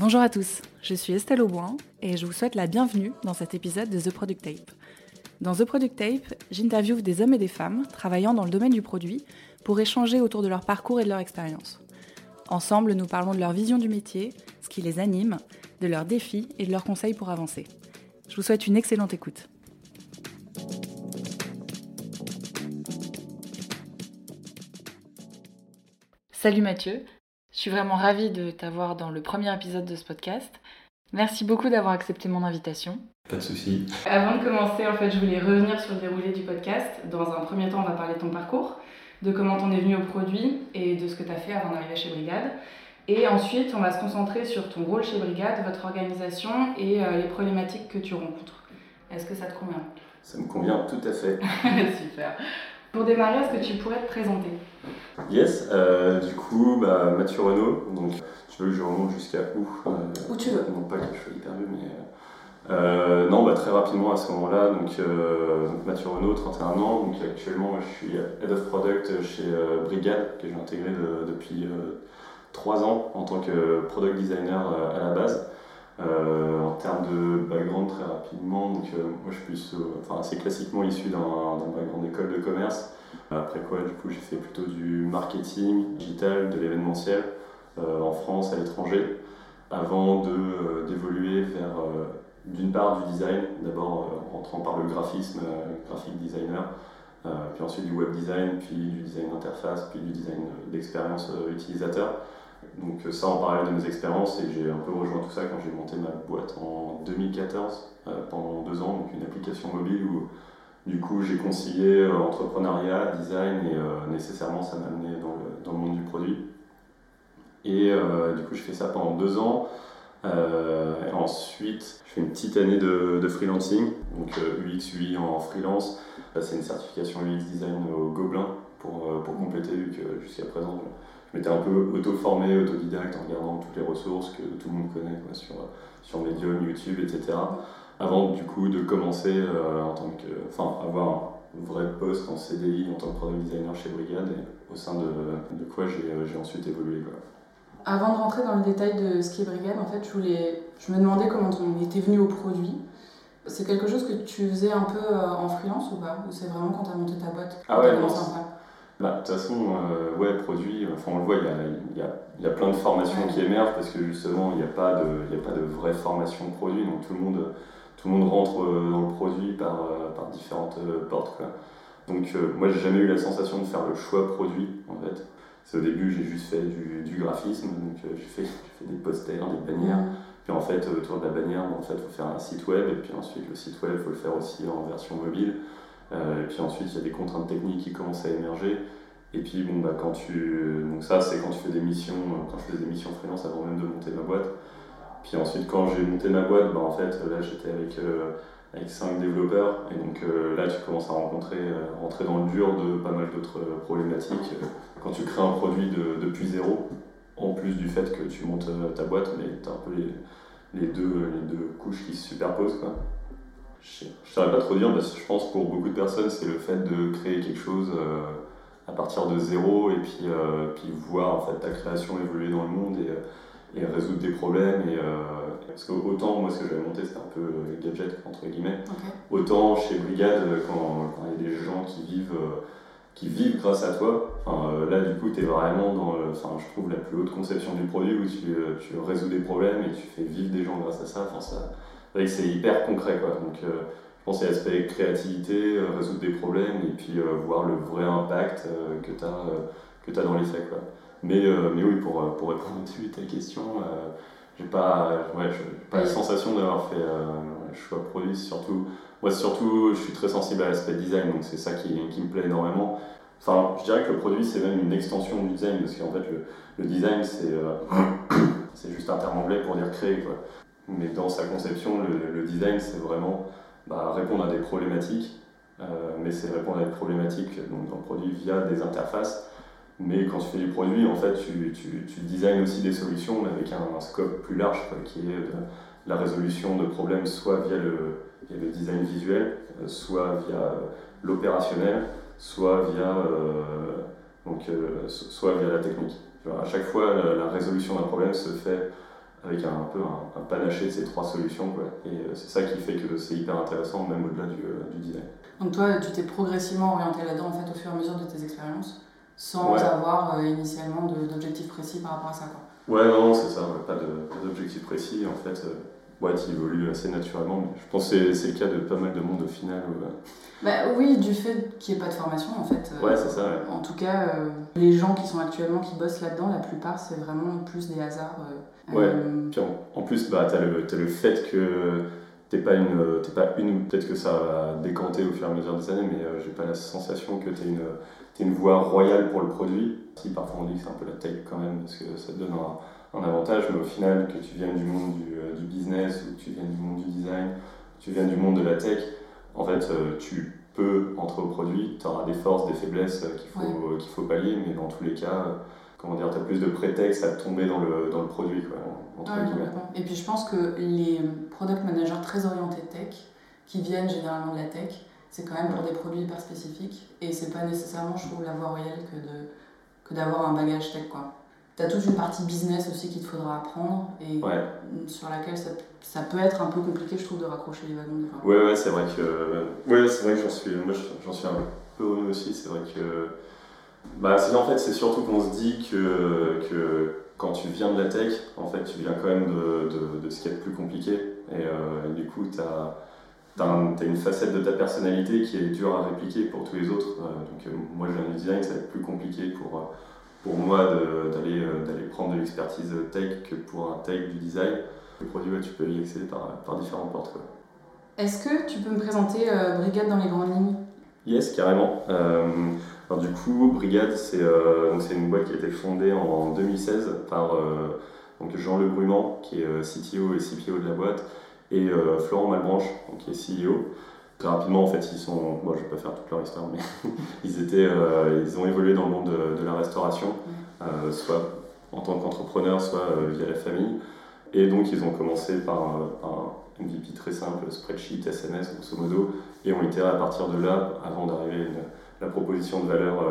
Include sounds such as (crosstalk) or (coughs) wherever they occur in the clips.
Bonjour à tous, je suis Estelle Auboin et je vous souhaite la bienvenue dans cet épisode de The Product Tape. Dans The Product Tape, j'interviewe des hommes et des femmes travaillant dans le domaine du produit pour échanger autour de leur parcours et de leur expérience. Ensemble, nous parlons de leur vision du métier, ce qui les anime, de leurs défis et de leurs conseils pour avancer. Je vous souhaite une excellente écoute. Salut Mathieu, je suis vraiment ravie de t'avoir dans le premier épisode de ce podcast. Merci beaucoup d'avoir accepté mon invitation. Pas de souci. Avant de commencer, en fait, je voulais revenir sur le déroulé du podcast. Dans un premier temps, on va parler de ton parcours, de comment on est venu au produit et de ce que tu as fait avant d'arriver chez Brigade. Et ensuite, on va se concentrer sur ton rôle chez Brigade, votre organisation et euh, les problématiques que tu rencontres. Est-ce que ça te convient? Ça me convient tout à fait. (laughs) Super. Pour démarrer, est-ce que tu pourrais te présenter? Yes, euh, du coup, bah, Mathieu Renault, donc tu veux que je remonte jusqu'à où euh, Où tu veux. Non pas que je sois hyper vieux, mais... Euh, non, bah, très rapidement à ce moment-là, donc, Mathieu Renault, 31 ans, donc actuellement je suis Head of Product chez Brigade, que j'ai intégré depuis 3 ans en tant que Product Designer à la base. Euh, en termes de background, très rapidement, donc, euh, moi je suis euh, assez classiquement issu d'un background d'école de commerce. Après quoi, du coup, j'ai fait plutôt du marketing digital, de l'événementiel en France, à l'étranger, avant d'évoluer vers d'une part du design, d'abord en rentrant par le graphisme, graphic designer, puis ensuite du web design, puis du design d'interface, puis du design d'expérience utilisateur. Donc ça en parallèle de mes expériences et j'ai un peu rejoint tout ça quand j'ai monté ma boîte en 2014 euh, pendant deux ans, donc une application mobile où du coup j'ai concilié euh, entrepreneuriat, design et euh, nécessairement ça m'a amené dans le, dans le, monde du produit. Et du coup je fais ça pendant deux ans. et ensuite, je fais une petite année de, de freelancing, donc UX, UI en freelance. C'est une certification UX design au Gobelin pour, pour compléter, vu que jusqu'à présent, je m'étais un peu auto-formé, autodidacte en regardant toutes les ressources que tout le monde connaît sur, sur Medium, YouTube, etc. Avant du coup de commencer euh, en tant que, enfin, avoir un vrai poste en CDI en tant que product designer chez Brigade et au sein de, de quoi j'ai ensuite évolué. Quoi. Avant de rentrer dans le détail de ce qui est Brigade, en fait, je, voulais, je me demandais comment on était venu au produit. C'est quelque chose que tu faisais un peu euh, en freelance ou pas? Ou c'est vraiment quand tu as monté ta boîte Ah ouais, bah, de toute façon, euh, ouais, produit, enfin, on le voit, il y a, y, a, y a, plein de formations qui émergent parce que justement, il n'y a, pas de, a pas de vraie formation produit, donc tout le monde, tout le monde rentre euh, dans le produit par, euh, par différentes portes. Quoi. Donc, moi, j'ai jamais eu la sensation de faire le choix produit, en fait. C'est au début, j'ai juste fait du, du graphisme, donc j'ai fait, fait, des posters, des bannières. Puis en fait, autour de la bannière, en fait, il faut faire un site web, et puis ensuite, le site web, il faut le faire aussi en version mobile. Euh, et puis ensuite, il y a des contraintes techniques qui commencent à émerger. Et puis, bon, bah, quand tu. Donc, ça, c'est quand tu fais des missions, euh, quand je faisais des missions freelance avant même de monter ma boîte. Puis ensuite, quand j'ai monté ma boîte, bah, en fait, là, j'étais avec, euh, avec 5 développeurs. Et donc là, tu commences à rencontrer, rentrer dans le dur de pas mal d'autres problématiques. Quand tu crées un produit de, depuis zéro, en plus du fait que tu montes ta boîte, mais tu as un peu les, les, deux, les deux couches qui se superposent. Quoi. Je ne saurais pas trop dire, parce que je pense pour beaucoup de personnes, c'est le fait de créer quelque chose euh, à partir de zéro et puis, euh, puis voir en fait, ta création évoluer dans le monde et, euh, et résoudre des problèmes. Et, parce que autant, moi, ce que j'avais monté, c'était un peu gadget, entre guillemets. Autant chez Brigade, quand, il y a des gens qui vivent, qui vivent grâce à toi, là, du coup, tu es vraiment dans, enfin, je trouve, la plus haute conception du produit où tu, tu résous des problèmes et tu fais vivre des gens grâce à ça. Enfin, ça c'est c'est hyper concret. Quoi. Donc, euh, je pense que c'est l'aspect créativité, euh, résoudre des problèmes et puis euh, voir le vrai impact que tu as, as, dans les faits. Quoi. Mais, mais oui, pour, pour répondre à ta question, j'ai pas, ouais, pas la sensation d'avoir fait un choix produit. Surtout, moi, surtout, je suis très sensible à l'aspect design, donc c'est ça qui, qui, me plaît énormément. Enfin, je dirais que le produit, c'est même une extension du design, parce qu'en fait, le, design, c'est (coughs) c'est juste un terme anglais pour dire créer. Quoi. Mais dans sa conception, le, design, c'est vraiment bah, répondre à des problématiques, euh, mais c'est répondre à des problématiques donc, dans le produit via des interfaces. Mais quand tu fais du produit, en fait, tu, tu, designes aussi des solutions, mais avec un, scope plus large, qui est la résolution de problèmes soit via le, design visuel, euh, soit via l'opérationnel, soit via, euh, donc, soit via la technique. à chaque fois, la résolution d'un problème se fait avec un, peu un, panaché de ces trois solutions. Quoi. Et c'est ça qui fait que c'est hyper intéressant, même au-delà du, du, design. Donc toi, tu t'es progressivement orienté là-dedans en fait, au fur et à mesure de tes expériences, sans avoir initialement d'objectifs précis par rapport à ça quoi. Ouais, non, c'est ça, pas d'objectif précis. En fait, boîte évolue assez naturellement. Je pense que c'est le cas de pas mal de monde au final. Bah, oui, du fait qu'il n'y ait pas de formation en fait. Euh, ouais, c'est ça. En tout cas, euh, les gens qui sont actuellement, qui bossent là-dedans, la plupart, c'est vraiment plus des hasards. Euh, ouais, puis en, plus, bah, tu as, le fait que t'es pas une, pas une peut-être que ça va décanter au fur et à mesure des années, mais j'ai pas la sensation que tu es une, une voie royale pour le produit. Si parfois on dit que c'est un peu la tech quand même, parce que ça te donne un, un avantage, mais au final, que tu viennes du monde du, du business, ou que tu viennes du monde du design, tu viennes du monde de la tech, en fait, euh, tu peux entrer au produit, tu auras des forces, des faiblesses euh, qu'il faut, qu'il faut pallier, mais dans tous les cas, euh, comment dire, tu as plus de prétextes à tomber dans le, dans le produit. Quoi, entre et puis je pense que les product managers très orientés tech, qui viennent généralement de la tech, c'est quand même pour des produits hyper spécifiques, et c'est pas nécessairement, je trouve, la voie royale que, de, que d'avoir un bagage tech. Quoi tu as toute une partie business aussi qu'il te faudra apprendre et sur laquelle ça, ça, peut être un peu compliqué, je trouve, de raccrocher les wagons. Ouais, ouais, c'est vrai que, ouais, c'est vrai que j'en suis, moi, j'en suis un peu aussi. C'est vrai que. Bah, c'est, en fait, c'est surtout qu'on se dit que, que quand tu viens de la tech, en fait, tu viens quand même de, de, de ce qui est le plus compliqué. Et, euh, du coup, tu as. T'as une facette de ta personnalité qui est dure à répliquer pour tous les autres. Euh, donc, euh, moi, je viens du design, ça va être plus compliqué pour, pour moi d'aller prendre de l'expertise tech que pour un tech du design. Le produit, tu peux y accéder par, par différentes portes. Est-ce que tu peux me présenter euh, Brigade dans les grandes lignes? Yes, carrément. Euh, alors, du coup, Brigade, c'est une boîte qui a été fondée en 2016 par donc Jean Le Brumant, qui est CTO et CPO de la boîte, et Florent Malbranche, qui est CEO. Très rapidement, en fait, ils sont. Moi, je vais pas faire toute leur histoire, mais (laughs) ils, étaient, euh, ils ont évolué dans le monde de, la restauration, euh, soit en tant qu'entrepreneur, soit euh, via la famille. Et donc, ils ont commencé par, un MVP très simple, spreadsheet, SMS, grosso modo, et ont itéré à partir de là avant d'arriver à la proposition de valeur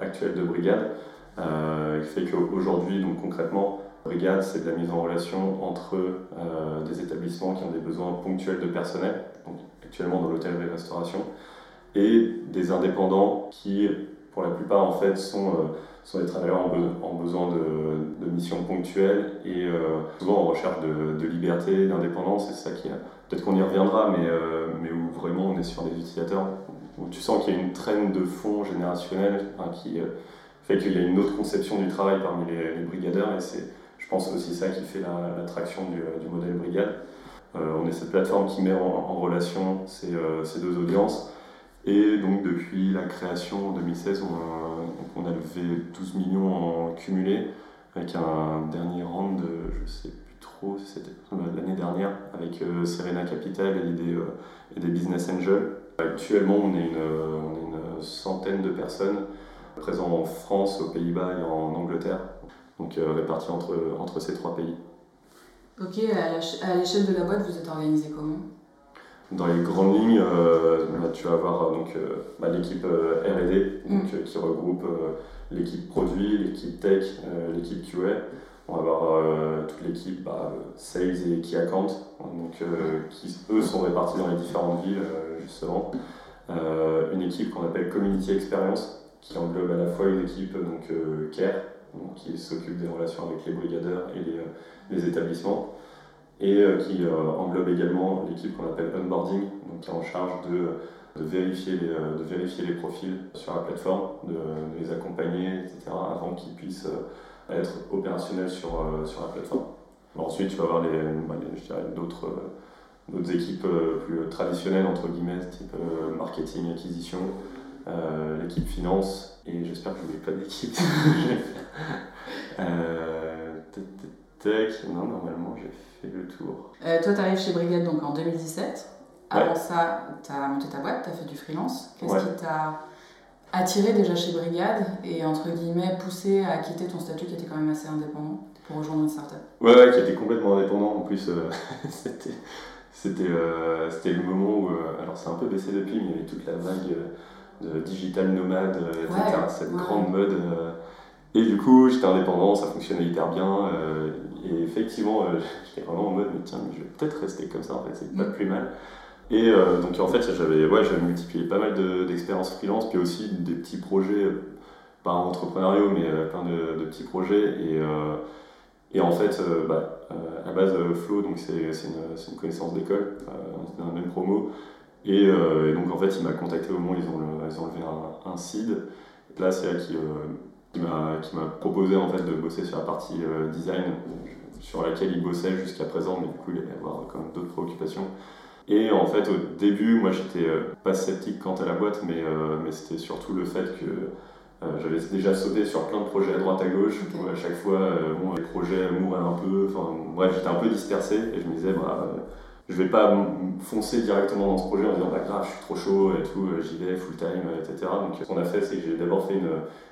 actuelle de Brigade. qui fait qu'aujourd'hui, donc concrètement, Brigade, c'est de la mise en relation entre des établissements qui ont des besoins ponctuels de personnel, donc actuellement dans l'hôtellerie-restauration, et des indépendants qui, pour la plupart, en fait, sont, euh, sont des travailleurs en, besoin de, de, missions ponctuelles et euh, souvent en recherche de, liberté, d'indépendance. C'est ça qui peut-être qu'on y reviendra, mais, euh, mais où vraiment on est sur des utilisateurs où tu sens qu'il y a une traîne de fond générationnelle qui fait qu'il y a une autre conception du travail parmi les, brigadeurs et c'est, je pense, aussi ça qui fait l'attraction du, du modèle brigade. Euh, on est cette plateforme qui met en, relation euh, ces, deux audiences. Et donc depuis la création en 2016, on a, levé 12 millions en cumulé avec un dernier round de, je sais plus trop, c'était l'année dernière avec euh, Serena Capital et des, et des business angels. Actuellement, on est, une, une centaine de personnes présentes en France, aux Pays-Bas et en Angleterre, donc réparties entre, entre ces trois pays. Ok, à l'échelle de la boîte, vous êtes organisé comment? Dans les grandes lignes, euh, tu vas avoir euh, donc, euh, bah, l'équipe RD mm. qui regroupe l'équipe produit, l'équipe tech, l'équipe QA. On va avoir toute l'équipe bah, sales et key account, donc, qui eux sont répartis dans les différentes villes justement. une équipe qu'on appelle Community Experience, qui englobe à la fois une équipe donc, care, donc, qui s'occupe des relations avec les brigadeurs et les les établissements, et euh, qui euh, englobe également l'équipe qu'on appelle onboarding, donc qui est en charge de, vérifier, les, euh, de vérifier les profils sur la plateforme, de, les accompagner, etc., avant qu'ils puissent être opérationnels sur, sur la plateforme. ensuite, tu vas avoir les, d'autres d'autres équipes plus traditionnelles, entre guillemets, type marketing, acquisition, l'équipe finance, et j'espère que je n'oublie pas d'équipe. (laughs) non, normalement, j'ai fait le tour. Euh, toi, tu arrives chez Brigade donc en 2017. Avant ça, tu as monté ta boîte, tu as fait du freelance. Qu'est-ce qui t'a attiré déjà chez Brigade et entre guillemets poussé à quitter ton statut qui était quand même assez indépendant pour rejoindre une startup? Ouais, ouais, qui était complètement indépendant. En plus, euh, (laughs) c'était c'était euh, c'était le moment où alors c'est un peu baissé depuis mais il y avait toute la vague de digital nomade etc cette grande mode Et du coup, j'étais indépendant, ça fonctionnait hyper bien. et effectivement, (laughs) j'étais vraiment en mode, mais tiens, je vais peut-être rester comme ça, en fait, c'est pas plus mal. Et donc en fait, j'avais ouais, multiplié pas mal d'expériences freelance, puis aussi des petits projets, pas entrepreneuriaux, mais plein de, de, petits projets. Et, et en fait, bah, à base, Flo, donc c'est une, une, connaissance d'école, on était dans la même promo. Et, donc en fait, il m'a contacté au moment où ils ont, ils ont levé un, un seed. Là, c'est là qui, qui m'a proposé en fait de bosser sur la partie design, sur laquelle il bossait jusqu'à présent, mais du coup, il allait avoir quand même d'autres préoccupations. Et en fait, au début, moi, j'étais pas sceptique quant à la boîte, mais, mais c'était surtout le fait que euh, j'avais déjà sauté sur plein de projets à droite à gauche, où à chaque fois, euh, bon, les projets mouraient un peu, enfin bref, j'étais un peu dispersé et je me disais, bah, euh, je vais pas foncer directement dans ce projet en disant, bah grave, je suis trop chaud et tout, j'y vais full time, etc. Donc ce qu'on a fait, c'est que j'ai d'abord fait une,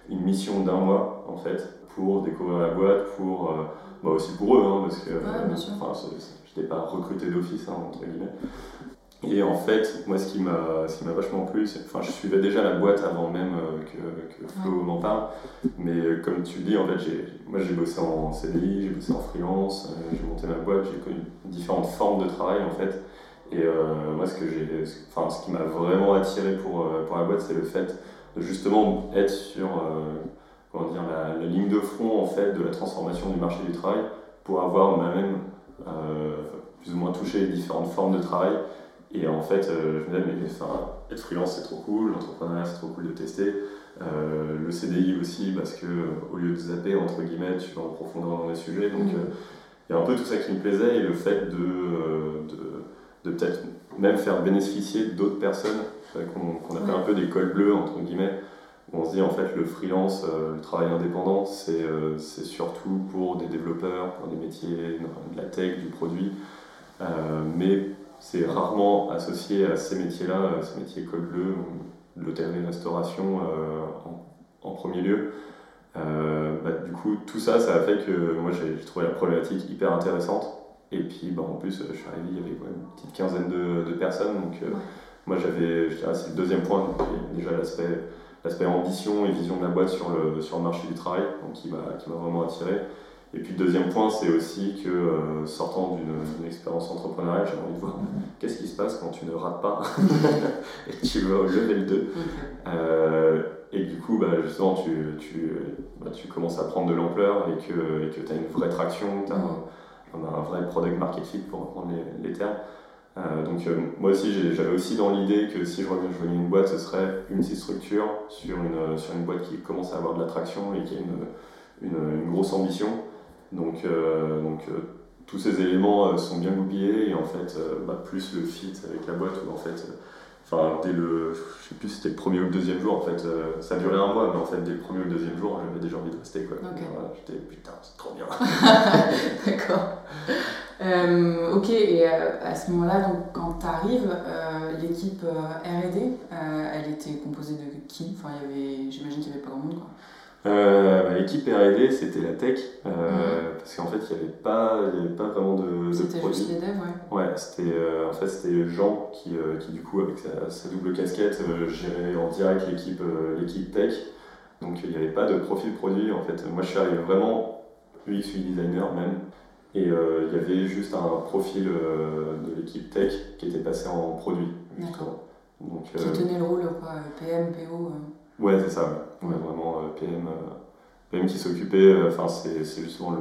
une mission d'un mois, en fait, pour découvrir la boîte, pour, bah aussi pour eux, hein, parce que enfin, je n'étais pas recruté d'office, hein, entre guillemets. Et en fait, moi, ce qui m'a, ce qui m'a vachement plu, c'est, enfin, je suivais déjà la boîte avant même euh, que, que Flo m'en parle. Mais euh, comme tu le dis, en fait, j'ai, moi, j'ai bossé en CDI, j'ai bossé en freelance, euh, j'ai monté ma boîte, j'ai connu différentes formes de travail, en fait. Et moi, ce que j'ai, enfin, ce qui m'a vraiment attiré pour, pour la boîte, c'est le fait de justement être sur, comment dire, la, la, ligne de front, en fait, de la transformation du marché du travail, pour avoir moi-même plus ou moins touché les différentes formes de travail et en fait, euh, je me disais, mais enfin, être freelance c'est trop cool, l'entrepreneuriat c'est trop cool de tester, euh, le CDI aussi, parce que au lieu de zapper, entre guillemets, tu vas en profondeur dans les sujets. Donc euh, il y a un peu tout ça qui me plaisait et le fait de, de, de peut-être même faire bénéficier d'autres personnes, qu'on appelle un peu des cols bleus, entre guillemets. Où on se dit en fait le freelance, le travail indépendant, c'est surtout pour des développeurs, pour des métiers de la tech, du produit. mais c'est rarement associé à ces métiers-là, ces métiers code bleu, l'hôtellerie-restauration euh, en, premier lieu. Euh, bah, du coup, tout ça, ça a fait que moi j'ai trouvé la problématique hyper intéressante. Et puis bah, en plus, je suis arrivé, il y avait une petite quinzaine de, personnes. Donc euh, moi j'avais, je dirais, c'est le deuxième point, donc, déjà l'aspect, l'aspect ambition et vision de la boîte sur le, sur le marché du travail, donc, qui m'a vraiment attiré. Et puis le deuxième point, c'est aussi que euh, sortant d'une expérience entrepreneuriale, j'ai envie de voir (laughs) qu'est-ce qui se passe quand tu ne rates pas (laughs) et que tu vas au level 2. Euh, et du coup, bah, justement, tu, tu, bah, tu, commences à prendre de l'ampleur et que tu as une vraie traction, tu as un, vrai product market fit pour reprendre les, les termes. Euh, donc moi aussi, j'avais aussi dans l'idée que si je rejoignais une boîte, ce serait une petite structure sur une, sur une boîte qui commence à avoir de l'attraction et qui a une, une, une grosse ambition. Donc, euh, donc euh, tous ces éléments euh, sont bien goupillés et en fait, bah, plus le fit avec la boîte où en fait, enfin dès le, je sais plus si c'était le premier ou le deuxième jour en fait, ça a duré un mois, mais en fait dès le premier ou le deuxième jour, j'avais déjà envie de rester quoi. J'étais putain, c'est trop bien. (laughs) D'accord. ok, et à ce moment-là, donc quand tu arrives, l'équipe R&D, elle était composée de qui? Enfin, il y avait, j'imagine qu'il n'y avait pas grand monde quoi. Euh, bah, l'équipe R&D, c'était la tech, euh, mhm. parce qu'en fait, il n'y avait, pas, avait pas vraiment de, C'était juste les devs, ouais. Ouais, c'était euh, en fait, c'était Jean qui, qui, du coup, avec sa, double casquette, gérait en direct l'équipe l'équipe tech. Donc, il n'y avait pas de profil produit. En fait, moi, je suis arrivé vraiment UX designer même. Et il y avait juste un profil de l'équipe tech qui était passé en produit, justement. Donc, qui tenait le rôle, quoi, PM, PO Ouais, c'est ça. Ouais. vraiment euh, PM, euh, PM qui s'occupait, euh, enfin c'est justement le,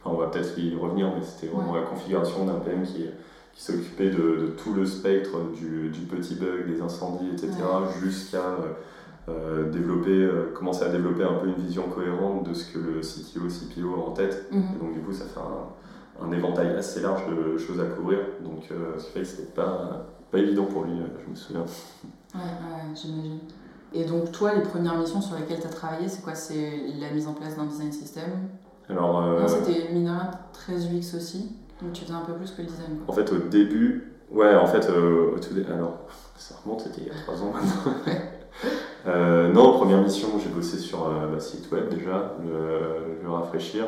Enfin, on va peut-être y revenir, mais c'était vraiment la configuration d'un PM qui, qui s'occupait de, de, tout le spectre du, du, petit bug, des incendies, etc., jusqu'à développer, commencer à développer un peu une vision cohérente de ce que le CTO, CPO a en tête. Mhm. Et donc du coup, ça fait un, un, éventail assez large de choses à couvrir. Donc ce qui fait que c'était pas, pas évident pour lui, je me souviens. Ouais, ouais j'imagine. Et donc, toi, les premières missions sur lesquelles tu as travaillé, c'est quoi? C'est la mise en place d'un design system? Alors, euh... c'était mineur 13 UX aussi, donc tu faisais un peu plus que le design. En fait, au début, ouais, en fait, euh, au tout début, alors, ça remonte, c'était il y a 3 ans maintenant. (laughs) euh, non, première mission, j'ai bossé sur bah, site web déjà, le, le, rafraîchir.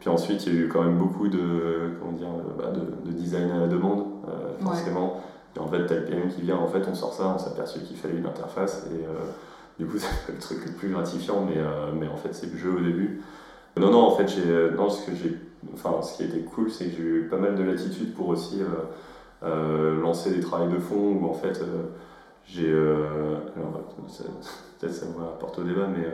Puis ensuite, il y a eu quand même beaucoup de, comment dire, bah, de, de, design à la demande, forcément. Et en fait, t'as le qui vient, en fait, on sort ça, on s'est aperçu qu'il fallait une interface. Et euh, du coup, (laughs) c'est le truc le plus gratifiant, mais, mais en fait, c'est le jeu au début. Non, non, en fait, j'ai, non, ce, que enfin, ce qui était cool, c'est que j'ai eu pas mal de latitude pour aussi lancer des travaux de fond où en fait, j'ai. alors, (laughs) peut-être ça me rapporte au débat, mais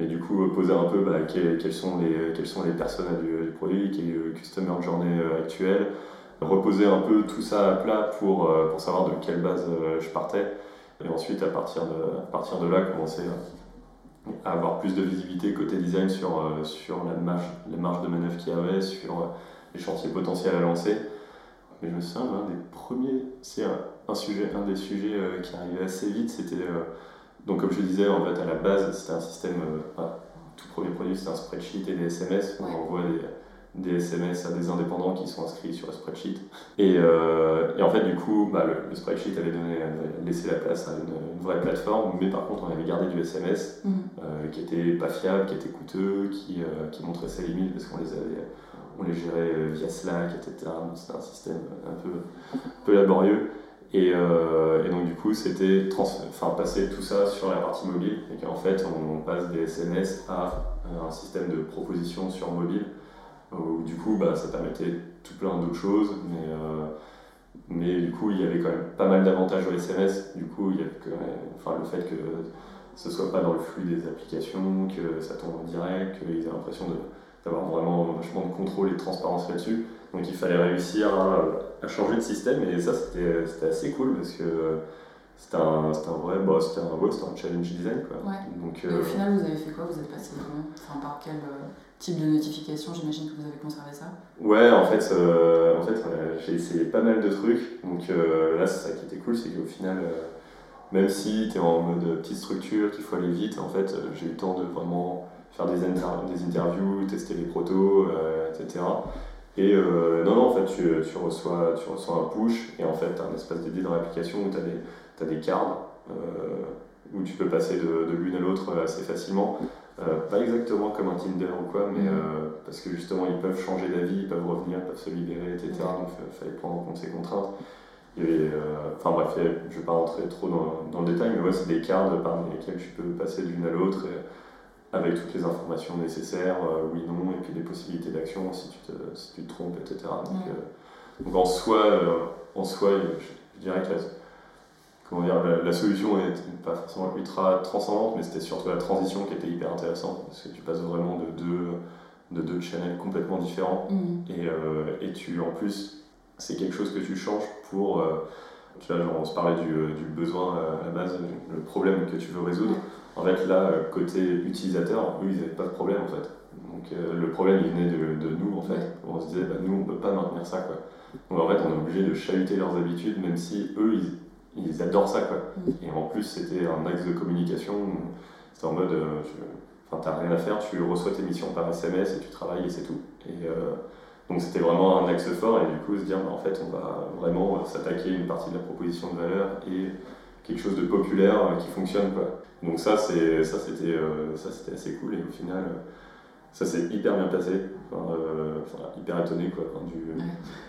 et du coup poser un peu bah, quels, sont les, quels sont les du, produit, quel est le customer journey euh, actuel, reposer un peu tout ça à plat pour, euh, pour savoir de quelle base euh, je partais, et ensuite à partir de, à partir de là commencer à avoir plus de visibilité côté design sur, sur la, marge, la marge de manœuvre qu'il y avait, sur les chantiers potentiels à lancer. Mais je me souviens, l'un des premiers, c'est un, sujet, un des sujets qui arrivait assez vite, c'était donc comme je disais, en fait, à la base, c'était un système, euh, tout premier produit, c'était un spreadsheet et des SMS. On envoie des, des, SMS à des indépendants qui sont inscrits sur le spreadsheet. Et, euh, et en fait, du coup, bah, le, spreadsheet avait, donné, laissé la place à une, vraie plateforme, mais par contre, on avait gardé du SMS mhm. euh, qui était pas fiable, qui était coûteux, qui, qui montrait ses limites parce qu'on les avait on les gérait via Slack, etc. C'était un système un peu, un peu laborieux. Euh, et, donc du coup, c'était passer tout ça sur la partie mobile et qu'en fait, on, passe des SMS à euh, un système de proposition sur mobile où du coup, bah, ça permettait tout plein d'autres choses, mais, euh, mais du coup, il y avait quand même pas mal d'avantages au SMS. Du coup, il y avait enfin, le fait que ce soit pas dans le flux des applications, que ça tombe en direct, qu'ils aient l'impression d'avoir vraiment vachement de contrôle et de transparence là-dessus. Donc il fallait réussir à, changer de système et ça c'était assez cool parce que c'était un, un, vrai bah, c'était un, un, challenge design. Quoi. Donc, au euh, final vous avez fait quoi? Vous êtes passé enfin, par quel euh, type de notification J'imagine que vous avez conservé ça Ouais en fait, euh, en fait j'ai essayé pas mal de trucs. Donc là c'est ça qui était cool, c'est qu'au final même si tu es en mode petite structure, qu'il faut aller vite, en fait j'ai eu le temps de vraiment faire des, des interviews, tester les protos, etc. Et euh, non, non, en fait, tu, tu, reçois, tu reçois un push et en fait, tu as un espace dédié dans l'application où tu as, des cartes euh, où tu peux passer de, de l'une à l'autre assez facilement. Euh, pas exactement comme un Tinder ou quoi, mais mm. parce que justement, ils peuvent changer d'avis, ils peuvent revenir, ils peuvent se libérer, etc. Donc, il fallait prendre en compte ces contraintes. Enfin bref, je ne vais pas rentrer trop dans, dans le détail, mais ouais, c'est des cartes par lesquelles tu peux passer de l'une à l'autre avec toutes les informations nécessaires, euh, oui, non, et puis des possibilités d'action si, tu te, si tu te trompes, etc. Donc, euh, donc en soi, euh, en soi je, dirais que comment dire, la, solution n'est pas forcément ultra transcendante, mais c'était surtout la transition qui était hyper intéressante, parce que tu passes vraiment de deux, de deux channels complètement différents, mm. et, et, tu, en plus, c'est quelque chose que tu changes pour... tu vois, genre, on se parlait du, du, besoin à la base, le problème que tu veux résoudre. En fait, là, côté utilisateur, eux, ils n'avaient pas de problème en fait. Donc euh, le problème, il venait de, de, nous en fait. On se disait, bah, nous, on ne peut pas maintenir ça quoi. Donc en fait, on est obligé de chahuter leurs habitudes, même si eux, ils, ils adorent ça quoi. Mm. Et en plus, c'était un axe de communication. C'était en mode, euh, enfin, t'as rien à faire, tu reçois tes missions par SMS et tu travailles et c'est tout. Et euh, donc c'était vraiment un axe fort et du coup se dire, bah, en fait, on va vraiment s'attaquer une partie de la proposition de valeur et quelque chose de populaire qui fonctionne quoi. Donc ça, c'est, ça, c'était, euh, ça, c'était assez cool et au final, euh, ça s'est hyper bien passé. Euh, enfin, hyper étonné quoi. Enfin, du,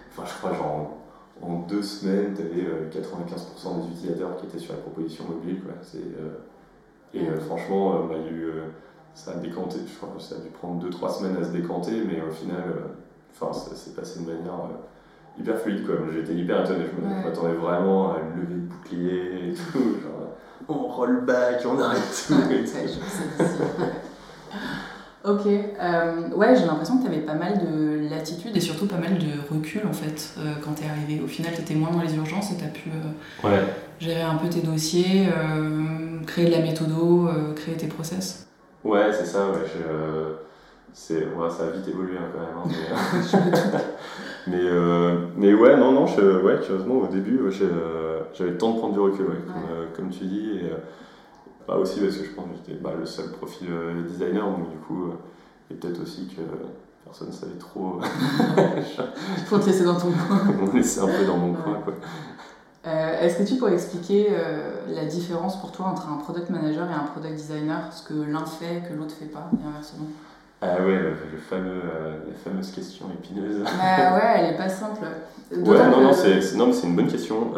enfin, je crois genre en, deux semaines, tu avais 95% des utilisateurs qui étaient sur la proposition mobile. Quoi. C'est, et franchement, bah, y a eu, ça a décanté, je crois que ça a dû prendre 2-3 semaines à se décanter, mais au final, enfin, ça s'est passé de manière hyper fluide. J'étais hyper étonné, je m'attendais vraiment à lever le bouclier et tout. Genre, on roll back, on arrête tout. Ok, euh, ouais, j'ai l'impression que tu avais pas mal de latitude et surtout pas mal de recul en fait euh, quand tu es arrivé. Au final, tu étais moins dans les urgences et tu as pu euh, gérer un peu tes dossiers, créer de la méthodo, créer tes process. Ouais, c'est ça, ouais. c'est, ouais, ça a vite évolué hein, quand même. Hein, mais, (laughs) mais, mais, ouais, non, non, je, ouais, curieusement, au début, j'avais le temps de prendre du recul, comme, tu dis. Et, pas aussi parce que je pense que j'étais bah, le seul profil euh, designer, donc du coup, euh, et peut-être aussi que personne ne savait trop. (laughs) Faut te laisser dans ton coin. (laughs) On laissait un peu dans mon coin, quoi. Euh, est-ce que tu pourrais expliquer la différence pour toi entre un product manager et un product designer Ce que l'un fait, que l'autre fait pas, et inversement? Ah ouais, le fameux, la fameuse question épineuse. Bah ouais, elle est pas simple. Ouais, non, non, c'est, non, mais c'est une bonne question.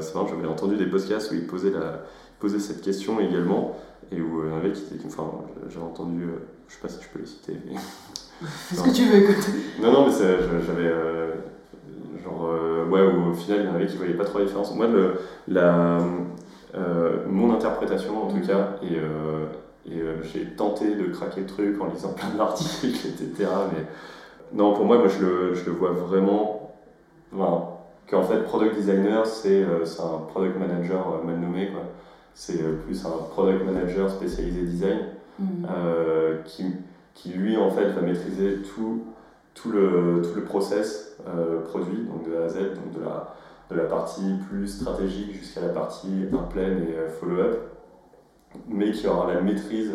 c'est vrai, j'avais entendu des podcasts où ils posaient la, posé cette question également, et où un mec qui était. Enfin, j'avais entendu, je sais pas si je peux les citer, mais. (laughs) Est-ce que tu veux écouter Non, non, mais j'avais. genre, ouais, où au final, il y en avait qui voyaient pas trop la différence. Moi, le, la, mon interprétation, en tout mm. cas, et, et j'ai tenté de craquer le truc en lisant (laughs) plein d'articles, etc. Mais non, pour moi, moi je, le, je le vois vraiment. Enfin, qu'en fait, product designer, c'est euh, un product manager euh, mal nommé. C'est euh, plus un product manager spécialisé design mhm. qui, qui, lui, en fait, va maîtriser tout, tout, le, tout le process produit, donc de A à Z, donc de la, de la partie plus stratégique jusqu'à la partie pleine et follow-up, mais qui aura la maîtrise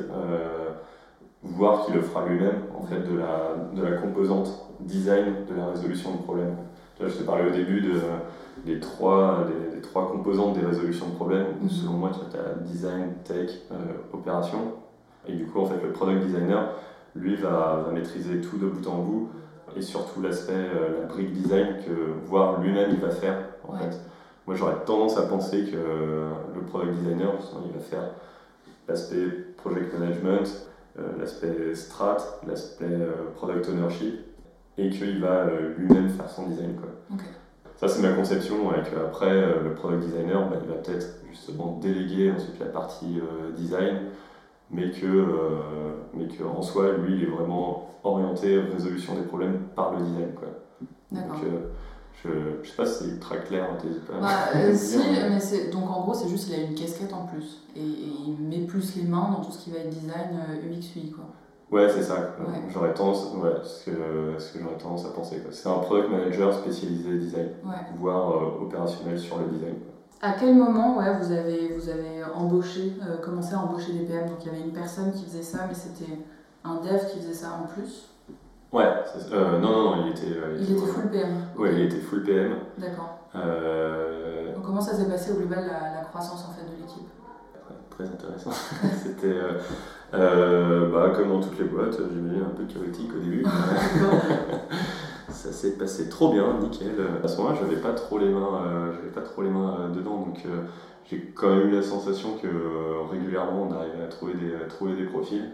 voire qui le fera lui-même en fait de la, de la composante design de la résolution de problème. je t'ai parlé au début de, des, trois, des, trois composantes des résolutions de problèmes. Mhm. Selon moi, tu as design, tech, euh, opération. Et du coup, en fait, le product designer, lui, va, va maîtriser tout de bout en bout et surtout l'aspect, euh, la brique design que voir lui-même il va faire. En fait. Moi, j'aurais tendance à penser que le product designer, il va faire l'aspect project management, euh, l'aspect strat, l'aspect euh, product ownership, et qu'il va euh, lui-même faire son design. Quoi. Ça, c'est ma conception, et qu'après, le product designer, bah, il va peut-être justement déléguer ensuite la partie design, mais que, mais que en soi, lui, il est vraiment orienté résolution des problèmes par le design. Quoi. Donc, je ne sais pas si c'est très clair, pas. Bah, (laughs) si, mais c'est, donc en gros, c'est juste qu'il a une casquette en plus. Et, il met plus les mains dans tout ce qui va être design UX, UI. Quoi. Ouais, c'est ça. J'aurais tendance, ouais, ce que, ce que j'aurais tendance à penser. C'est un product manager spécialisé design, voire euh, opérationnel sur le design. À quel moment ouais, vous, avez, vous avez embauché, euh, commencé à embaucher des PM? Donc il y avait une personne qui faisait ça, mais c'était un dev qui faisait ça en plus? Ouais, euh, non, non, non, il était. Euh, il, était, full PM. Ouais, il était full PM. D'accord. Donc, comment ça s'est passé au global la, la, croissance en fait de l'équipe? Très intéressant. (laughs) C'était euh, bah, comme dans toutes les boîtes, j'imagine un peu chaotique au début. (laughs) ça s'est passé trop bien, nickel. À ce moment-là, j'avais pas trop les mains, j'avais pas trop les mains dedans, donc j'ai quand même eu la sensation que régulièrement on arrivait à trouver des, à trouver des profils.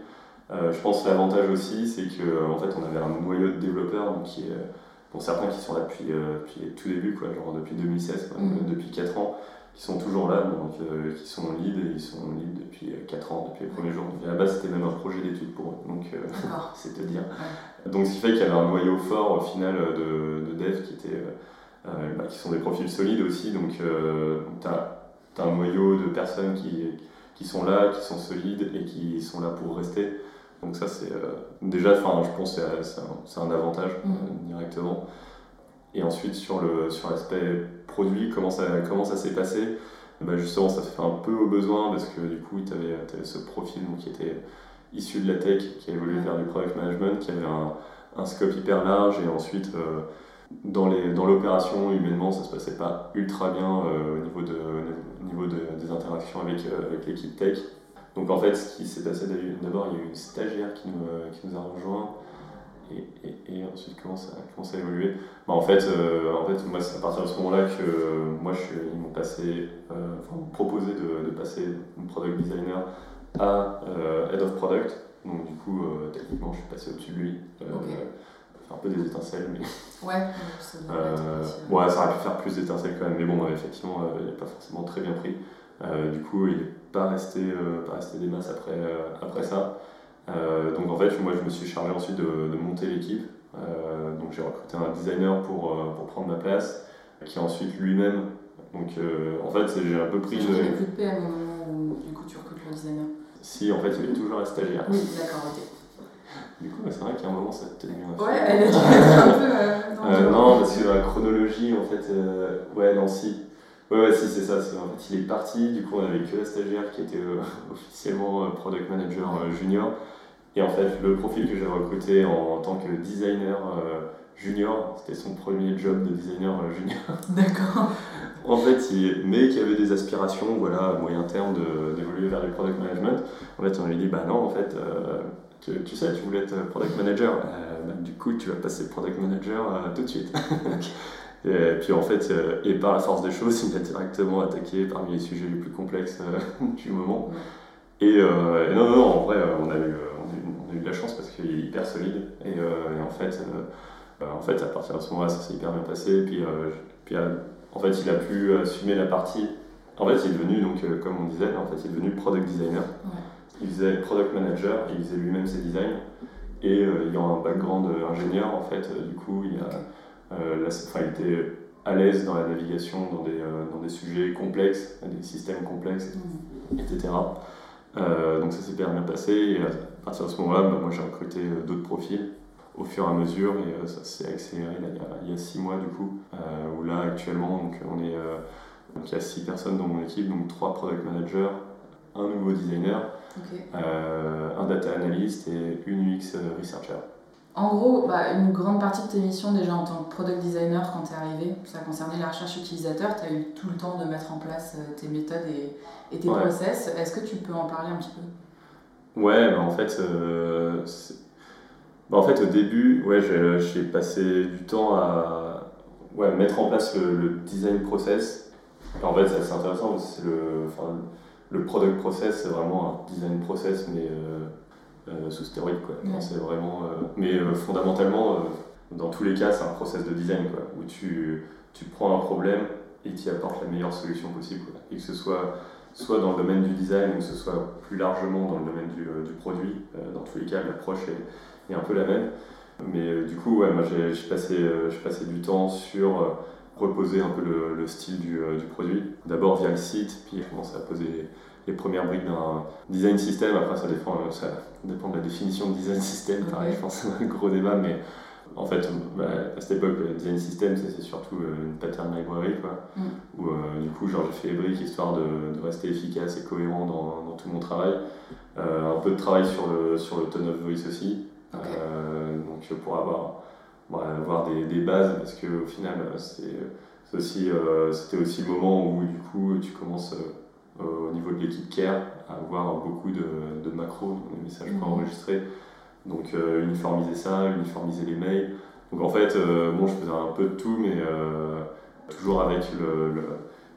Euh, je pense que l'avantage aussi, c'est qu'en en fait, on avait un noyau de développeurs donc, qui est, pour certains qui sont là depuis, euh, depuis tout début, quoi, genre depuis 2016, mm. depuis 4 ans, qui sont toujours là, donc euh, qui sont en lead, et ils sont en lead depuis 4 ans, depuis les premiers jours. à la base, c'était même un projet d'étude pour eux, donc (laughs) c'est te dire. Donc ce qui fait qu'il y avait un noyau fort au final de, de devs qui, étaient, bah, qui sont des profils solides aussi, donc tu as, as, un noyau de personnes qui, qui sont là, qui sont solides et qui sont là pour rester. Donc ça, c'est euh, déjà, enfin, je pense que c'est un, avantage mm. euh, directement. Et ensuite, sur l'aspect sur produit, comment ça, comment ça s'est passé bah, Justement, ça s'est fait un peu au besoin parce que du coup, tu avais, ce profil qui était issu de la tech, qui a évolué vers du product management, qui avait un, un scope hyper large et ensuite... Euh, dans l'opération, humainement, ça se passait pas ultra bien au niveau, de, niveau de, des interactions avec, avec l'équipe tech. Donc en fait, ce qui s'est passé d'abord, il y a eu une stagiaire qui nous, euh, qui nous a rejoint. Et, et, ensuite, comment ça, comment ça a évolué bah, en, fait, euh, en fait, moi, c'est à partir de ce moment-là que euh, moi, je, ils m'ont passé, proposé de, de, passer de product designer à head of product. Donc, du coup, techniquement, je suis passé au-dessus de lui. un peu des étincelles, mais. Ouais, ça, ouais, ça aurait pu faire plus d'étincelles quand même, mais bon, effectivement, il n'est pas forcément très bien pris. du coup, il pas resté, euh, pas rester des masses après, euh, après ça. Euh, donc en fait, moi je me suis chargé ensuite de, de monter l'équipe. donc j'ai recruté un designer pour, pour prendre ma place, qui ensuite lui-même. Donc en fait, j'ai un peu pris. Au moment où du coup tu recrutes le designer? Si, en fait, il est toujours un stagiaire. Oui, d'accord, ok. Du coup, c'est vrai a un moment, ça te tenait. Ouais, elle a un peu. Euh, non, (laughs) parce que la chronologie, en fait, ouais, non, si. Ouais, ouais, si, c'est ça. En fait, il est parti. Du coup, on avait que la stagiaire qui était euh, (laughs) officiellement euh, product manager euh, junior. Et en fait, le profil que j'ai recruté en, tant que designer junior, c'était son premier job de designer junior. (laughs) D'accord. en fait, il, mais qui avait des aspirations, voilà, à moyen terme d'évoluer vers le product management. En fait, on lui dit, bah non, en fait, tu, sais, tu voulais être product manager. Bah, du coup, tu vas passer product manager tout de suite. (laughs) Et puis en fait, et par la force des choses, (laughs) il m'a directement attaqué parmi les sujets les plus complexes du moment. Et, non, non, non, en vrai, on a eu, on a eu, de la chance parce qu'il est hyper solide. Et, en fait, en fait, à partir de ce moment-là, ça s'est hyper bien passé. Puis, puis en fait, il a pu assumer la partie. En fait, il est devenu, donc, comme on disait, en fait, il est devenu product designer. Il faisait product manager, il faisait lui-même ses designs. Et euh, ayant un background ingénieur, en fait, euh, du coup, il, a, euh, il était à l'aise dans la navigation dans des, dans des sujets complexes, des systèmes complexes, etc. donc ça s'est bien passé. Et partir de ce moment-là, bah, moi j'ai recruté d'autres profils au fur et à mesure et ça s'est accéléré il, y a, six mois du coup. où là actuellement, donc, on est, donc, il y a six personnes dans mon équipe, donc trois product managers, un nouveau designer euh, un data analyst et une UX researcher. En gros, bah, une grande partie de tes missions déjà en tant que product designer quand tu es arrivé, ça concernait la recherche utilisateur, tu as eu tout le temps de mettre en place euh, tes méthodes et, tes process. Est-ce que tu peux en parler un petit peu? Ouais, bah, en fait, euh, bah, en fait au début, ouais, j'ai passé du temps à ouais, mettre en place le, design process. En fait, c'est intéressant, c'est le, le product process, c'est vraiment un design process, mais euh, euh, sous stéroïde. Quoi. c'est vraiment, euh, mais fondamentalement, dans tous les cas, c'est un process de design quoi, où tu, tu prends un problème et tu apportes la meilleure solution possible. Et que ce soit soit dans le domaine du design ou que ce soit plus largement dans le domaine du, du produit, dans tous les cas, l'approche est, est, un peu la même. Mais du coup, ouais, moi j'ai passé, passé du temps sur reposer un peu le, style du, euh, du produit. D'abord via le site, puis commencer à poser les, premières briques d'un design system. Après, ça dépend, euh, ça dépend de la définition de design system. Pareil, je pense (laughs) c'est un gros débat, mais en fait, bah, à cette époque, le design system, c'est surtout euh, une pattern library, quoi. Mm. Où du coup, genre, j'ai fait les briques histoire de, de, rester efficace et cohérent dans, dans tout mon travail. un peu de travail sur le, sur le tone of voice aussi. donc, pour avoir avoir des, des, bases parce qu'au final, c'est aussi, euh, c'était aussi le moment où du coup tu commences euh, au niveau de l'équipe care à avoir beaucoup de, de macros, des messages mmh. enregistrés. Donc euh, uniformiser ça, uniformiser les mails. Donc en fait, bon, je faisais un peu de tout, mais toujours avec le,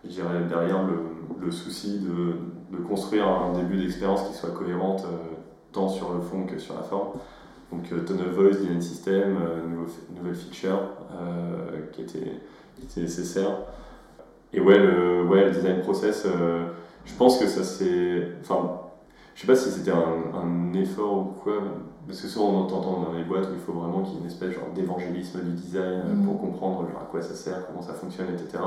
je dirais derrière le, le souci de, construire un début d'expérience qui soit cohérente tant sur le fond que sur la forme. Donc euh, Tone of Voice, Design System, euh, nouvelle feature euh, qui était, qui, nécessaire. Et ouais, le, ouais, le design process, je pense que ça c'est. Enfin, je sais pas si c'était un, effort ou quoi, parce que souvent on entend dans les boîtes où il faut vraiment qu'il y ait une espèce d'évangélisme du design mm. pour comprendre genre, à quoi ça sert, comment ça fonctionne, etc.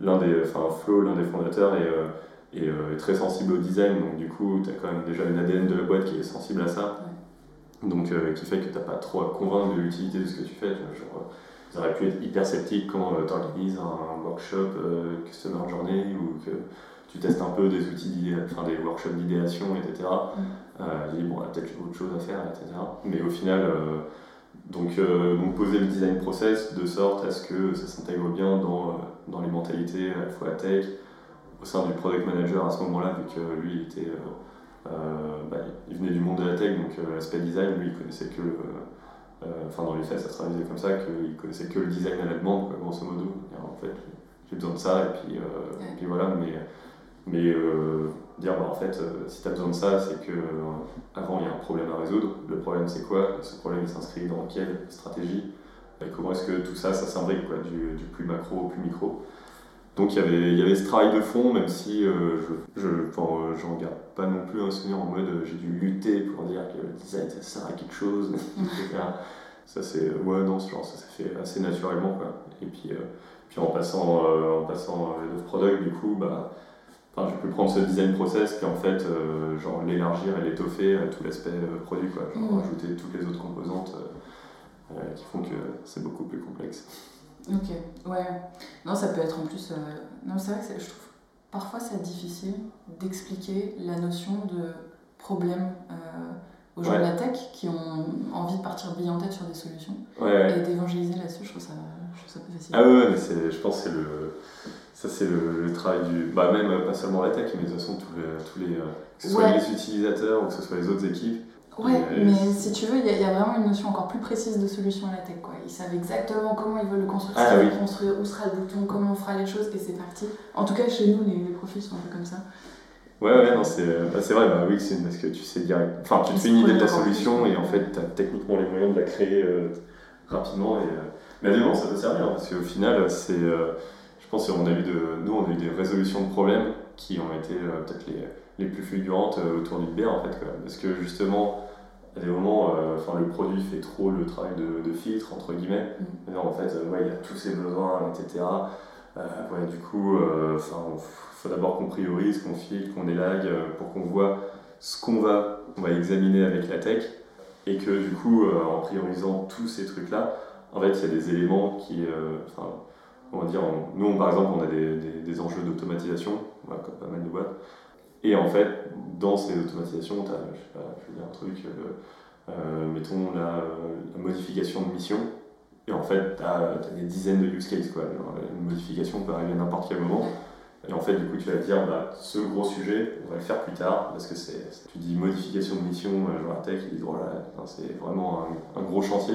L'un des, enfin Flo, l'un des fondateurs, est, est, très sensible au design, donc du coup, tu as quand même déjà une ADN de la boîte qui est sensible à ça donc euh, qui fait que tu n'as pas trop à convaincre de l'utilité de ce que tu fais. Genre, ça aurait pu être hyper sceptique quand euh, tu organises un, workshop euh, Customer Journey ou que tu testes un peu des outils, enfin des workshops d'idéation, etc. Mm. Tu dis, bon, il y a peut-être autre chose à faire, etc. Mais au final, donc, donc, poser le design process de sorte à ce que ça s'intègre bien dans, dans les mentalités à la fois tech, au sein du product manager à ce moment-là, vu que lui il était euh, bah, il venait du monde de la tech, donc euh, l'aspect design, lui, il connaissait que euh, enfin dans les faits ça se traduisait comme ça, qu'il connaissait que le design à la demande, grosso modo. en fait, j'ai besoin de ça, et puis, puis voilà, mais, mais dire bah, en fait, si tu as besoin de ça, c'est que avant il y a un problème à résoudre. Le problème c'est quoi? Ce problème il s'inscrit dans quelle stratégie? Et comment est-ce que tout ça, ça s'imbrique du, du, plus macro au plus micro? Donc il y, avait, il y avait ce travail de fond, même si euh, je je euh, garde pas non plus un souvenir en mode euh, j'ai dû lutter pour dire que le design ça sert à quelque chose, (laughs) Ça c'est ouais non genre, ça s'est fait assez naturellement quoi. Et puis, puis en passant en passant le product du coup bah Enfin, j'ai pu prendre ce design process puis en fait genre l'élargir et l'étoffer à tout l'aspect produit quoi genre mm. rajouter toutes les autres composantes qui font que c'est beaucoup plus complexe Ok, ouais. Non, ça peut être en plus. Euh, non, c'est vrai que je trouve parfois c'est difficile d'expliquer la notion de problème euh, aux gens de la tech qui ont envie de partir bille en tête sur des solutions et d'évangéliser là-dessus. Je trouve ça, je trouve ça facile. Ah ouais, mais je pense que c'est le. Ça, c'est le, travail du. Bah, même pas seulement la tech, mais de toute façon, tous les, tous les, euh, que ce soit les utilisateurs ou que ce soit les autres équipes Ouais, mais si tu veux, il y, a vraiment une notion encore plus précise de solution à la tech. Quoi. Ils savent exactement comment ils veulent le construire, ah, oui. construire, où sera le bouton, comment on fera les choses, et c'est parti. En tout cas, chez nous, les, profils sont un peu comme ça. Ouais, ouais, non, c'est bah, vrai, bah, oui, c'est parce que tu sais direct. Enfin, tu te fais une idée de ta solution et en fait, tu as techniquement les moyens de la créer euh, rapidement. Et, euh, Mais bon, ça peut servir parce qu'au final, c'est. Euh, je pense qu'on a eu de. Nous, on a eu des résolutions de problèmes qui ont été peut-être les, les, plus fulgurantes autour du BR en fait. Quoi. Parce que justement, à des moments, euh, enfin, le produit fait trop le travail de, filtre, entre guillemets. Mm. en fait, euh, ouais, il a tous ses besoins, etc. Euh, ouais, du coup, il faut d'abord qu'on priorise, qu'on filtre, qu'on élague, pour qu'on voit ce qu'on va, on va examiner avec la tech. Et que du coup, en priorisant tous ces trucs-là, en fait, il y a des éléments qui. enfin, va dire, nous, par exemple, on a des, des, enjeux d'automatisation, comme pas mal de boîtes. Et en fait, dans ces automatisations, tu as, je sais pas, je veux dire un truc, euh, euh, mettons la, modification de mission, et en fait, tu as, des dizaines de use cases. Quoi. une modification peut arriver à n'importe quel moment. Et en fait, du coup, tu vas te dire, bah, ce gros sujet, on va le faire plus tard, parce que tu dis modification de mission, euh, genre la tech, ils disent, voilà, c'est vraiment un, gros chantier.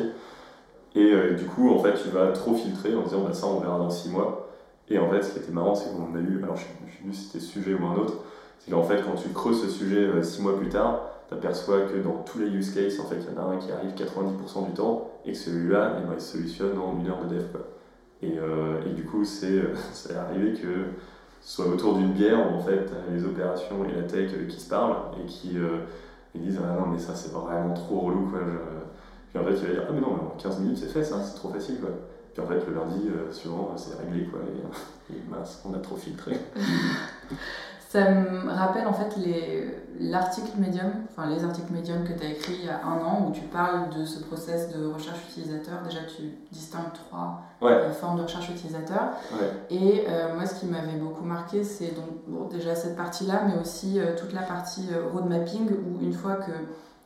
Et du coup, en fait, tu vas trop filtrer en disant, bah, ça, on verra dans 6 mois. Et en fait, ce qui était marrant, c'est qu'on a eu, alors je ne sais plus si c'était sujet ou un autre, c'est qu'en fait, quand tu creuses ce sujet euh, six mois plus tard, tu aperçois que dans tous les use cases, en fait, il y en a un qui arrive 90% du temps et que celui-là, eh ben, il se solutionne en une heure de dev. Quoi. Et, euh, et, du coup, c'est euh, (laughs) arrivé que ce soit autour d'une bière où en fait, les opérations et la tech qui se parlent et qui disent Ah non, mais ça, c'est vraiment trop relou. Quoi. Puis en fait, il va dire Ah, mais non, mais en 15 minutes, c'est fait, ça, c'est trop facile. Quoi. Puis en fait, le lundi, souvent, c'est réglé. Quoi, et, (laughs) et mince, on a trop filtré. (laughs) Ça me rappelle en fait l'article Medium, enfin les articles Medium que tu as écrit il y a un an où tu parles de ce process de recherche utilisateur. Déjà, tu distingues trois euh, formes de recherche utilisateur. Et euh, moi, ce qui m'avait beaucoup marqué, c'est donc déjà cette partie-là, mais aussi euh, toute la partie road mapping où une fois que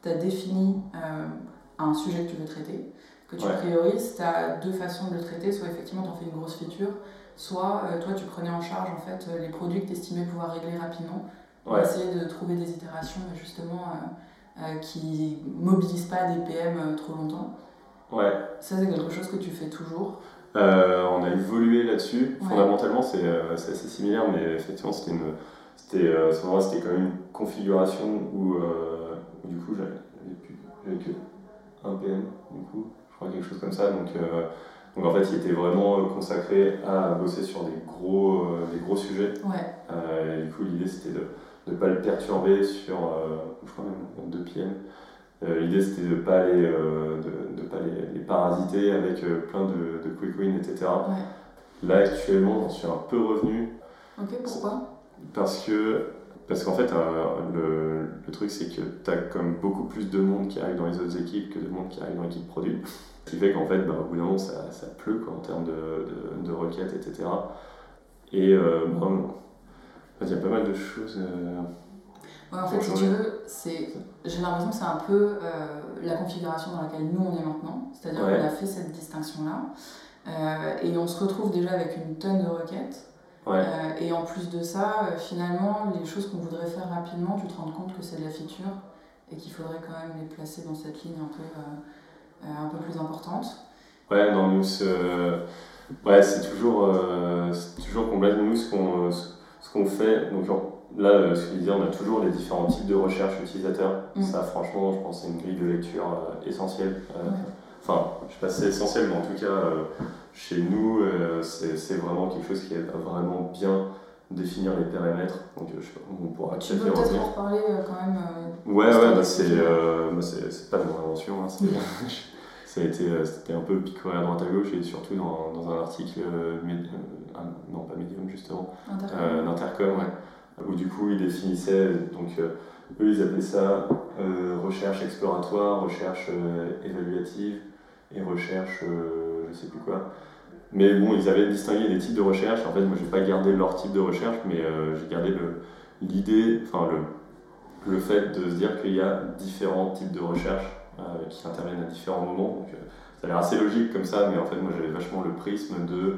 tu as défini un sujet que tu veux traiter, que tu priorises, tu as deux façons de le traiter, soit effectivement tu en fais une grosse feature, soit euh, toi tu prenais en charge en fait euh, les produits que tu estimais pouvoir régler rapidement, pour essayer de trouver des itérations euh, justement euh, qui mobilisent pas des PM trop longtemps. Ouais. Ça c'est quelque chose que tu fais toujours. On a évolué là-dessus. Fondamentalement, c'est assez similaire, mais effectivement, c'était une, c'était, quand même une configuration où, où du coup, j'avais plus, 1 PM, du coup, je crois quelque chose comme ça. Donc, euh, donc en fait, il était vraiment euh, consacré à bosser sur des gros, euh, des gros sujets. Et du coup, l'idée, c'était de ne pas le perturber sur, je crois même 2 PM. l'idée, c'était de ne pas, les, de, pas les, parasiter avec plein de, de, quick wins, etc. Là, actuellement, j'en suis un peu revenu. Ok, pourquoi? Parce que parce qu'en fait, le, le, truc, c'est que tu as comme beaucoup plus de monde qui arrive dans les autres équipes que de monde qui arrive dans l'équipe produit. Ce qui fait qu'en fait, bah, au bout d'un moment, ça, ça pleut quoi, en termes de, de, de, requêtes, etc. Et euh, il y a pas mal de choses. Euh, ouais, en fait, si tu veux, j'ai l'impression que c'est un peu euh, la configuration dans laquelle nous on est maintenant. C'est-à-dire qu'on a fait cette distinction-là. Euh, et on se retrouve déjà avec une tonne de requêtes. Et en plus de ça, finalement, les choses qu'on voudrait faire rapidement, tu te rends compte que c'est de la feature et qu'il faudrait quand même les placer dans cette ligne un peu euh, un peu plus importante. Ouais, non, nous, ouais, c'est toujours, euh, toujours complexe. Nous, ce qu'on ce qu'on fait, donc là, euh, ce que je disais, on a toujours les différents types de recherche utilisateurs. Mm. Ça, franchement, je pense que c'est une grille de lecture essentielle. Enfin, je sais pas si c'est essentiel, mais en tout cas, chez nous, c'est vraiment quelque chose qui est vraiment bien définir les périmètres. Donc, je on pourra tu peux peut-être en reparler quand même. ouais, ouais, bah, c'est c'est pas de mon invention. Hein, (laughs) ça a été euh, c'était un peu picoré à droite à gauche et surtout dans, dans un article euh, euh, non pas médium justement d'Intercom ouais, où du coup ils définissaient donc eux ils appelaient ça recherche exploratoire recherche évaluative et recherche je sais plus quoi mais bon ils avaient distingué des types de recherche en fait moi j'ai pas gardé leur type de recherche mais j'ai gardé l'idée enfin le le fait de se dire qu'il y a différents types de recherche euh, qui interviennent à différents moments. Donc, euh, ça a l'air assez logique comme ça, mais en fait, moi j'avais vachement le prisme de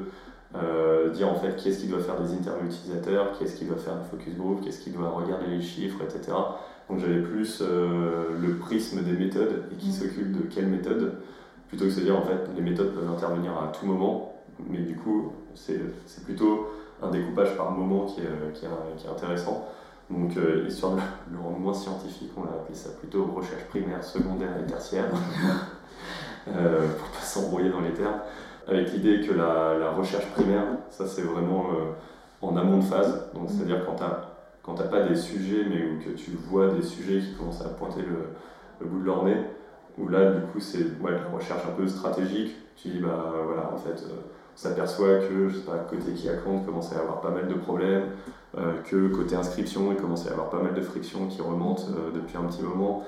euh, dire en fait qui est-ce qui doit faire des interviews utilisateurs, qui est-ce qui doit faire des focus group, qui est-ce qui doit regarder les chiffres, etc. Donc j'avais plus le prisme des méthodes et qui mm. s'occupe de quelle méthode, plutôt que de se dire en fait les méthodes peuvent intervenir à tout moment, mais du coup c'est plutôt un découpage par moment qui est, qui est, intéressant. Donc, histoire de (laughs) le rendre moins scientifique, on l'a appelé ça plutôt recherche primaire, secondaire et tertiaire, (laughs) euh, pour pas s'embrouiller dans les termes. Avec l'idée que la, recherche primaire, ça c'est vraiment euh, en amont de phase, donc c'est-à-dire quand tu n'as pas des sujets, mais où que tu vois des sujets qui commencent à pointer le, bout de leur nez, où là du coup c'est ouais, la recherche un peu stratégique, tu dis bah voilà en fait euh, on s'aperçoit que je sais pas, côté qui compte commence à y avoir pas mal de problèmes, euh, que côté inscription il commence à y avoir pas mal de frictions qui remontent depuis un petit moment,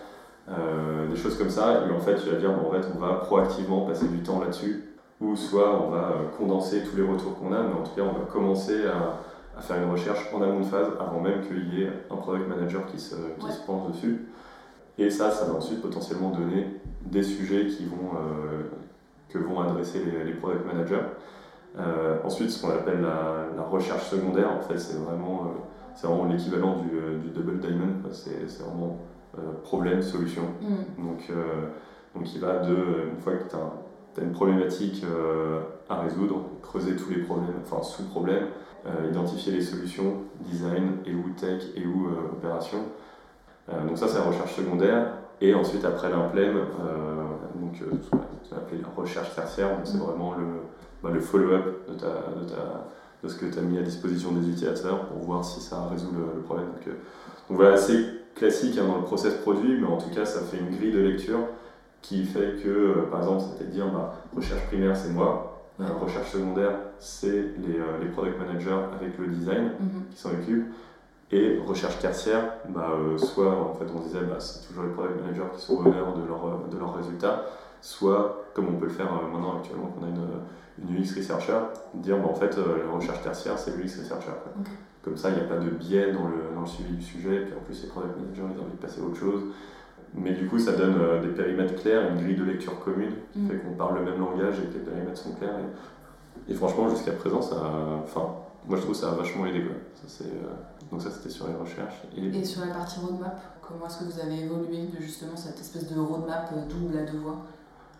des choses comme ça, et en fait tu vas dire bon, en fait on va proactivement passer du temps là-dessus ou soit on va euh, condenser tous les retours qu'on a, mais en tout cas on va commencer à, faire une recherche en amont de phase avant même qu'il y ait un product manager qui se, qui se penche dessus. Et ça, ça va ensuite potentiellement donner des sujets qui vont, euh, que vont adresser les, product managers. Euh, ensuite, ce qu'on appelle la, recherche secondaire, en fait, c'est vraiment, c'est vraiment l'équivalent du, double diamond. C'est, vraiment problème, solution. Mm. Donc, donc, il va de, une fois que tu as une problématique euh, à résoudre, creuser tous les problèmes, enfin sous-problèmes, euh, identifier les solutions, design et ou tech et ou euh, opération. donc ça c'est la recherche secondaire. Et ensuite après l'implème, donc ce qu'on appelle la recherche tertiaire, c'est mm. vraiment le, bah, le follow-up de, ta, de, ta, de, ce que tu as mis à disposition des utilisateurs pour voir si ça résout le, problème. Donc, donc, voilà, c'est classique hein, dans le process produit, mais en tout cas ça fait une grille de lecture qui fait que, euh, par exemple, c'était de dire bah, recherche primaire, c'est moi, la recherche secondaire, c'est les, euh, les, product managers avec le design mhm. qui s'en occupent. Et recherche tertiaire, bah, euh, soit en fait on disait bah, c'est toujours les product managers qui sont honneurs de, leur, de leurs résultats, soit comme on peut le faire maintenant actuellement qu'on a une, une, UX researcher, dire bah, en fait la recherche tertiaire c'est l'UX researcher. Comme ça il n'y a pas de biais dans le, dans le suivi du sujet, puis en plus les product managers ils ont envie de passer à autre chose. Mais du coup, ça donne euh, des périmètres clairs, une grille de lecture commune, qui mm. fait qu'on parle le même langage et que les périmètres sont clairs. Et, franchement, jusqu'à présent, ça enfin, moi je trouve que ça a vachement aidé. Quoi. Ça, euh, donc ça, c'était sur les recherches. Et... sur la partie roadmap, comment est-ce que vous avez évolué de justement cette espèce de roadmap euh, double à deux voies?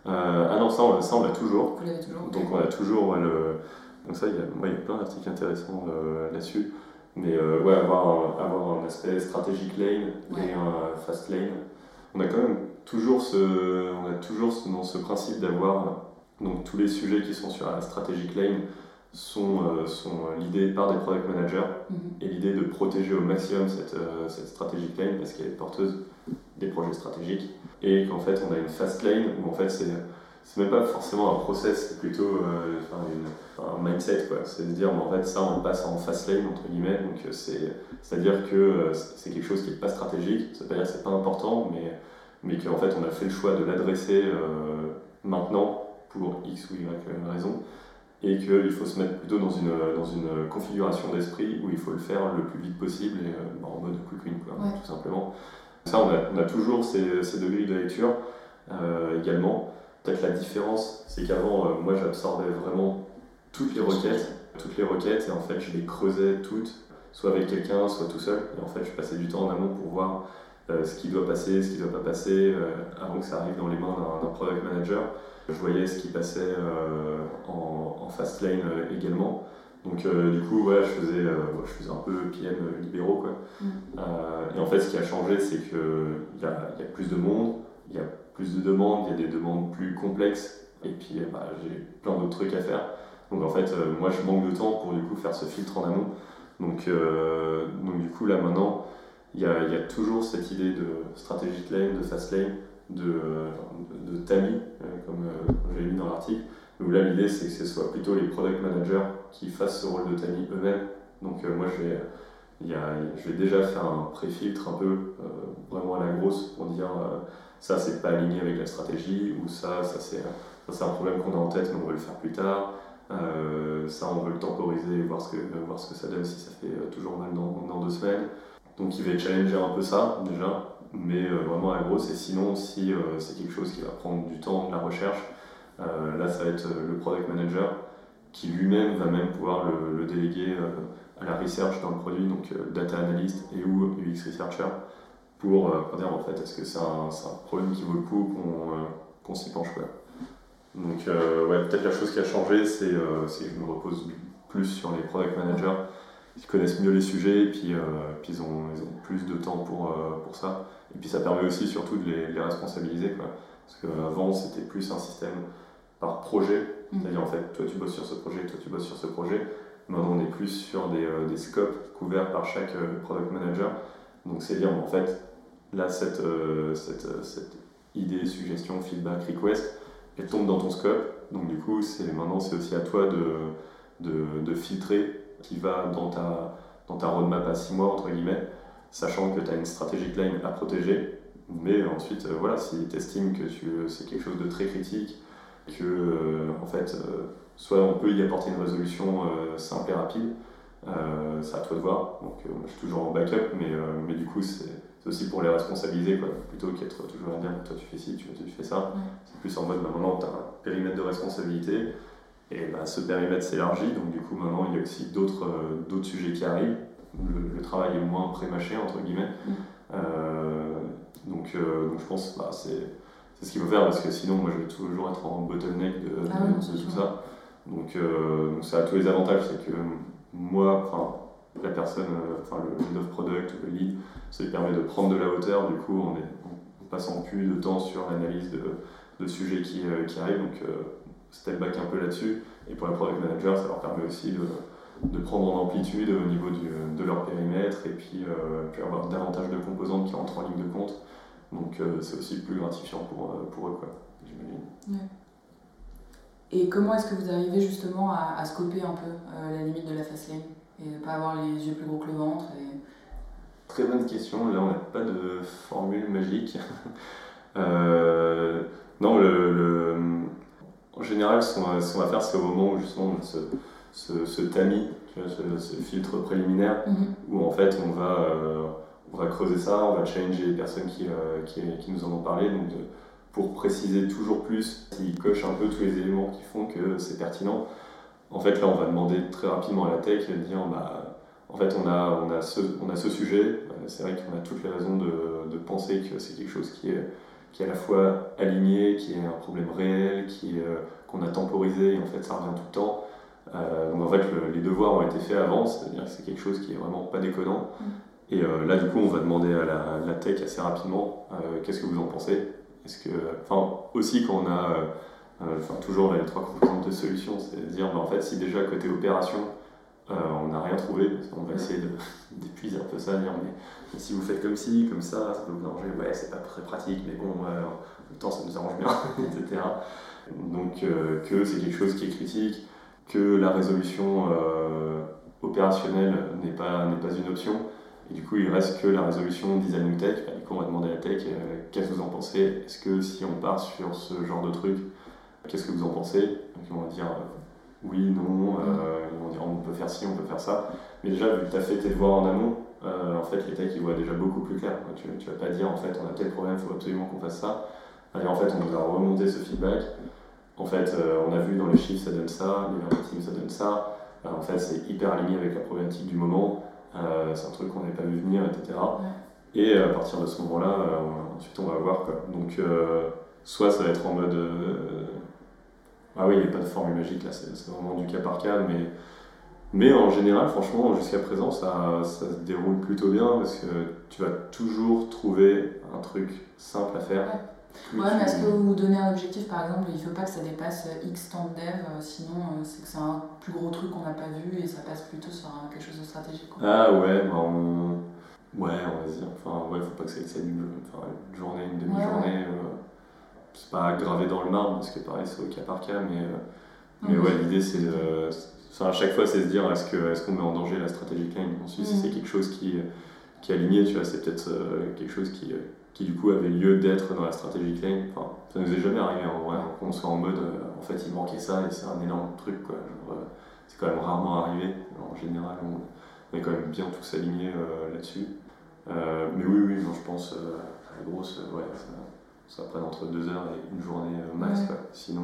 Ah non, ça on, l'a toujours. Vous l'avez toujours Donc on a toujours le... Donc ça, il y a, il y a plein d'articles intéressants là-dessus. Mais ouais, avoir un, avoir un aspect stratégique lane et un fast lane on a quand même toujours ce, on a toujours ce, dans ce principe d'avoir donc tous les sujets qui sont sur la strategic lane sont, euh, sont l'idée par des product managers mhm. et l'idée de protéger au maximum cette, euh, cette strategic lane parce qu'elle est porteuse des projets stratégiques et qu'en fait on a une fast lane où en fait c'est c'est même pas forcément un process, c'est plutôt euh, un mindset. C'est de dire, en fait, ça, on passe en fast lane, entre guillemets. Donc, euh, c'est-à-dire que euh, c'est quelque chose qui n'est pas stratégique. Ça veut pas dire que c'est pas important, mais, mais qu'en fait, on a fait le choix de l'adresser maintenant pour X ou Y raison. Et qu'il faut se mettre plutôt dans une, dans une configuration d'esprit où il faut le faire le plus vite possible et bah, en mode quick win, quoi, tout simplement. On a, toujours ces, deux de lecture également. Peut-être la différence, c'est qu'avant, euh, moi, j'absorbais vraiment toutes les requêtes, toutes les requêtes, et en fait, je les creusais toutes, soit avec quelqu'un, soit tout seul. Et en fait, je passais du temps en amont pour voir euh, ce qui doit passer, ce qui ne doit pas passer, euh, avant que ça arrive dans les mains d'un product manager. Je voyais ce qui passait en, fast lane également. Donc du coup, ouais, je, faisais, je faisais un peu PM libéraux. Quoi. Mm. et en fait, ce qui a changé, c'est qu'il y a, y a plus de monde, il y a plus de demandes, il y a des demandes plus complexes, et puis euh, bah, j'ai plein d'autres trucs à faire. Donc en fait, euh, moi je manque de temps pour du coup faire ce filtre en amont. Donc, euh, donc du coup là maintenant, il y a, y a, toujours cette idée de strategic lane, de fast lane, de, de, TAMI, comme j'ai mis dans l'article. Où là l'idée c'est que ce soit plutôt les product managers qui fassent ce rôle de TAMI eux-mêmes. Donc moi je vais, y a, je vais déjà faire un pré-filtre un peu vraiment à la grosse pour dire ça c'est pas aligné avec la stratégie, ou ça, ça c'est un problème qu'on a en tête mais on veut le faire plus tard. Euh, ça on veut le temporiser et voir ce que, voir ce que ça donne si ça fait euh, toujours mal dans, dans deux semaines. Donc il va challenger un peu ça déjà, mais euh, vraiment à gros c'est sinon si c'est quelque chose qui va prendre du temps, de la recherche, là ça va être le product manager qui lui-même va même pouvoir le, déléguer à la research dans le produit, donc data analyst et ou UX researcher pour, dire en fait est-ce que c'est un, un, problème qui vaut le coup qu'on s'y penche quoi. Donc ouais, peut-être la chose qui a changé c'est que je me repose plus sur les product managers qui connaissent mieux les sujets et puis, puis ils, ont, ils, ont, plus de temps pour, pour ça. Et puis ça permet aussi surtout de les, les responsabiliser. Quoi. Parce qu'avant c'était plus un système par projet, mm. c'est-à-dire en fait toi tu bosses sur ce projet, toi tu bosses sur ce projet. Maintenant on est plus sur des, euh, des scopes couverts par chaque euh, product manager. Donc c'est dire en fait là cette, euh, cette, cette, idée, suggestion, feedback, request, elle tombe dans ton scope. Donc du coup c'est maintenant c'est aussi à toi de, de, de, filtrer qui va dans ta, dans ta roadmap à 6 mois entre guillemets, sachant que tu as une stratégie line à protéger. Mais ensuite, voilà, si tu estimes que c'est quelque chose de très critique, que euh, en fait, euh, soit on peut y apporter une résolution euh, simple et rapide, c'est à toi de voir. Donc je suis toujours en backup, mais, mais du coup c'est aussi pour les responsabiliser, quoi. plutôt qu'être toujours à dire toi tu fais ci, tu, fais ça. C'est plus en mode bah, maintenant tu as un périmètre de responsabilité et bah, ce périmètre s'élargit, donc du coup maintenant il y a aussi d'autres d'autres sujets qui arrivent. Le, travail est moins pré-mâché, entre guillemets. Mm. donc, donc je pense bah, c'est c'est ce qu'il faut faire parce que sinon, moi, je vais toujours être en bottleneck de, ah tout ça. Donc, euh, donc, ça a tous les avantages. C'est que moi, enfin, la personne, euh, enfin, le head of product, le lead, ça lui permet de prendre de la hauteur. Du coup, on est en passant plus de temps sur l'analyse de, de, sujets qui, euh, qui arrivent. Donc, step back un peu là-dessus. Et pour la product manager, ça leur permet aussi de, de prendre en amplitude au niveau du, de leur périmètre et puis, puis avoir davantage de composantes qui rentrent en ligne de compte. Donc euh, c'est aussi plus gratifiant pour, euh, pour eux, quoi, j'imagine. Et comment est-ce que vous arrivez justement à, à scoper un peu euh, la limite de la face lane et ne pas avoir les yeux plus gros que le ventre et... Très bonne question. Là, on n'a pas de formule magique. (laughs) non, le, le, en général, ce qu'on va, va, faire, c'est au moment où justement ce, ce, ce tamis, tu vois, ce, filtre préliminaire, mm-hmm. où en fait on va on va creuser ça, on va changer les personnes qui, euh, qui, nous en ont parlé. Donc pour préciser toujours plus, s'ils cochent un peu tous les éléments qui font que c'est pertinent, en fait là on va demander très rapidement à la tech de dire bah, en fait on a, on a, ce, on a ce sujet, euh, c'est vrai qu'on a toutes les raisons de, de penser que c'est quelque chose qui est, qui est à la fois aligné, qui est un problème réel, qui euh, qu'on a temporisé et en fait ça revient tout le temps. donc en fait les devoirs ont été faits avant, c'est-à-dire que c'est quelque chose qui est vraiment pas déconnant. Et euh, là, du coup, on va demander à la, tech assez rapidement euh, qu'est-ce que vous en pensez? Est-ce que, enfin, aussi quand on a, euh, toujours les trois composantes de solution, c'est de dire, bah, en fait, si déjà côté opération, on n'a rien trouvé, on va essayer (laughs) d'épuiser un peu ça, dire, mais, si vous faites comme ci, comme ça, ça peut vous arranger, ouais, c'est pas très pratique, mais bon, même temps, ça nous arrange bien, (laughs) etc. Donc, que c'est quelque chose qui est critique, que la résolution opérationnelle n'est pas, pas une option. Et du coup, il reste que la résolution design ou tech. Bah, du coup, on va demander à la tech euh, qu'est-ce que vous en pensez? Est-ce que si on part sur ce genre de truc, qu'est-ce que vous en pensez? Donc, ils vont dire euh, oui, non, euh, ils vont dire on peut faire ci, on peut faire ça. Mais déjà, vu que tu as fait tes devoirs en amont, en fait, les techs ils voient déjà beaucoup plus clair. Tu, ne vas pas dire en fait on a tel problème, il faut absolument qu'on fasse ça. En fait, on nous a remonté ce feedback. En fait, on a vu dans les chiffres ça donne ça, les team ça donne ça. en fait, c'est hyper aligné avec la problématique du moment. Euh, c'est un truc qu'on n'avait pas vu venir, etc. Et à partir de ce moment-là, euh, ensuite on va voir. Quoi. Donc, euh, soit ça va être en mode. ah oui, il n'y a pas de formule magique là, c'est vraiment du cas par cas, mais. Mais en général, franchement, jusqu'à présent, ça, ça, se déroule plutôt bien parce que tu vas toujours trouver un truc simple à faire. Ouais, mais est-ce que vous vous donnez un objectif, par exemple, il ne faut pas que ça dépasse X temps de dev, euh, sinon euh, c'est que c'est un plus gros truc qu'on n'a pas vu et ça passe plutôt sur quelque chose de stratégique quoi. Ah ouais, bah on... Ouais, on va dire. Enfin, ouais, faut pas que ça excède une, enfin, une journée, une demi-journée. Euh, c'est pas gravé dans le marbre parce que pareil, c'est au cas par cas, mais, mais ouais, l'idée c'est de. Enfin, à chaque fois, c'est se dire est-ce qu'on est qu'on met en danger la stratégie line Ensuite, si c'est quelque chose qui, qui est aligné, tu vois, c'est peut-être quelque chose qui qui du coup avait lieu d'être dans la stratégie lane. Enfin, ça nous est jamais arrivé en vrai, qu'on soit en mode euh, en fait il manquait ça et c'est un énorme truc quoi. Euh, c'est quand même rarement arrivé. En général, on, est quand même bien tous alignés euh, là-dessus. mais oui, oui, je pense à la grosse, ouais, ça, ça prenne entre deux heures et une journée max. Sinon,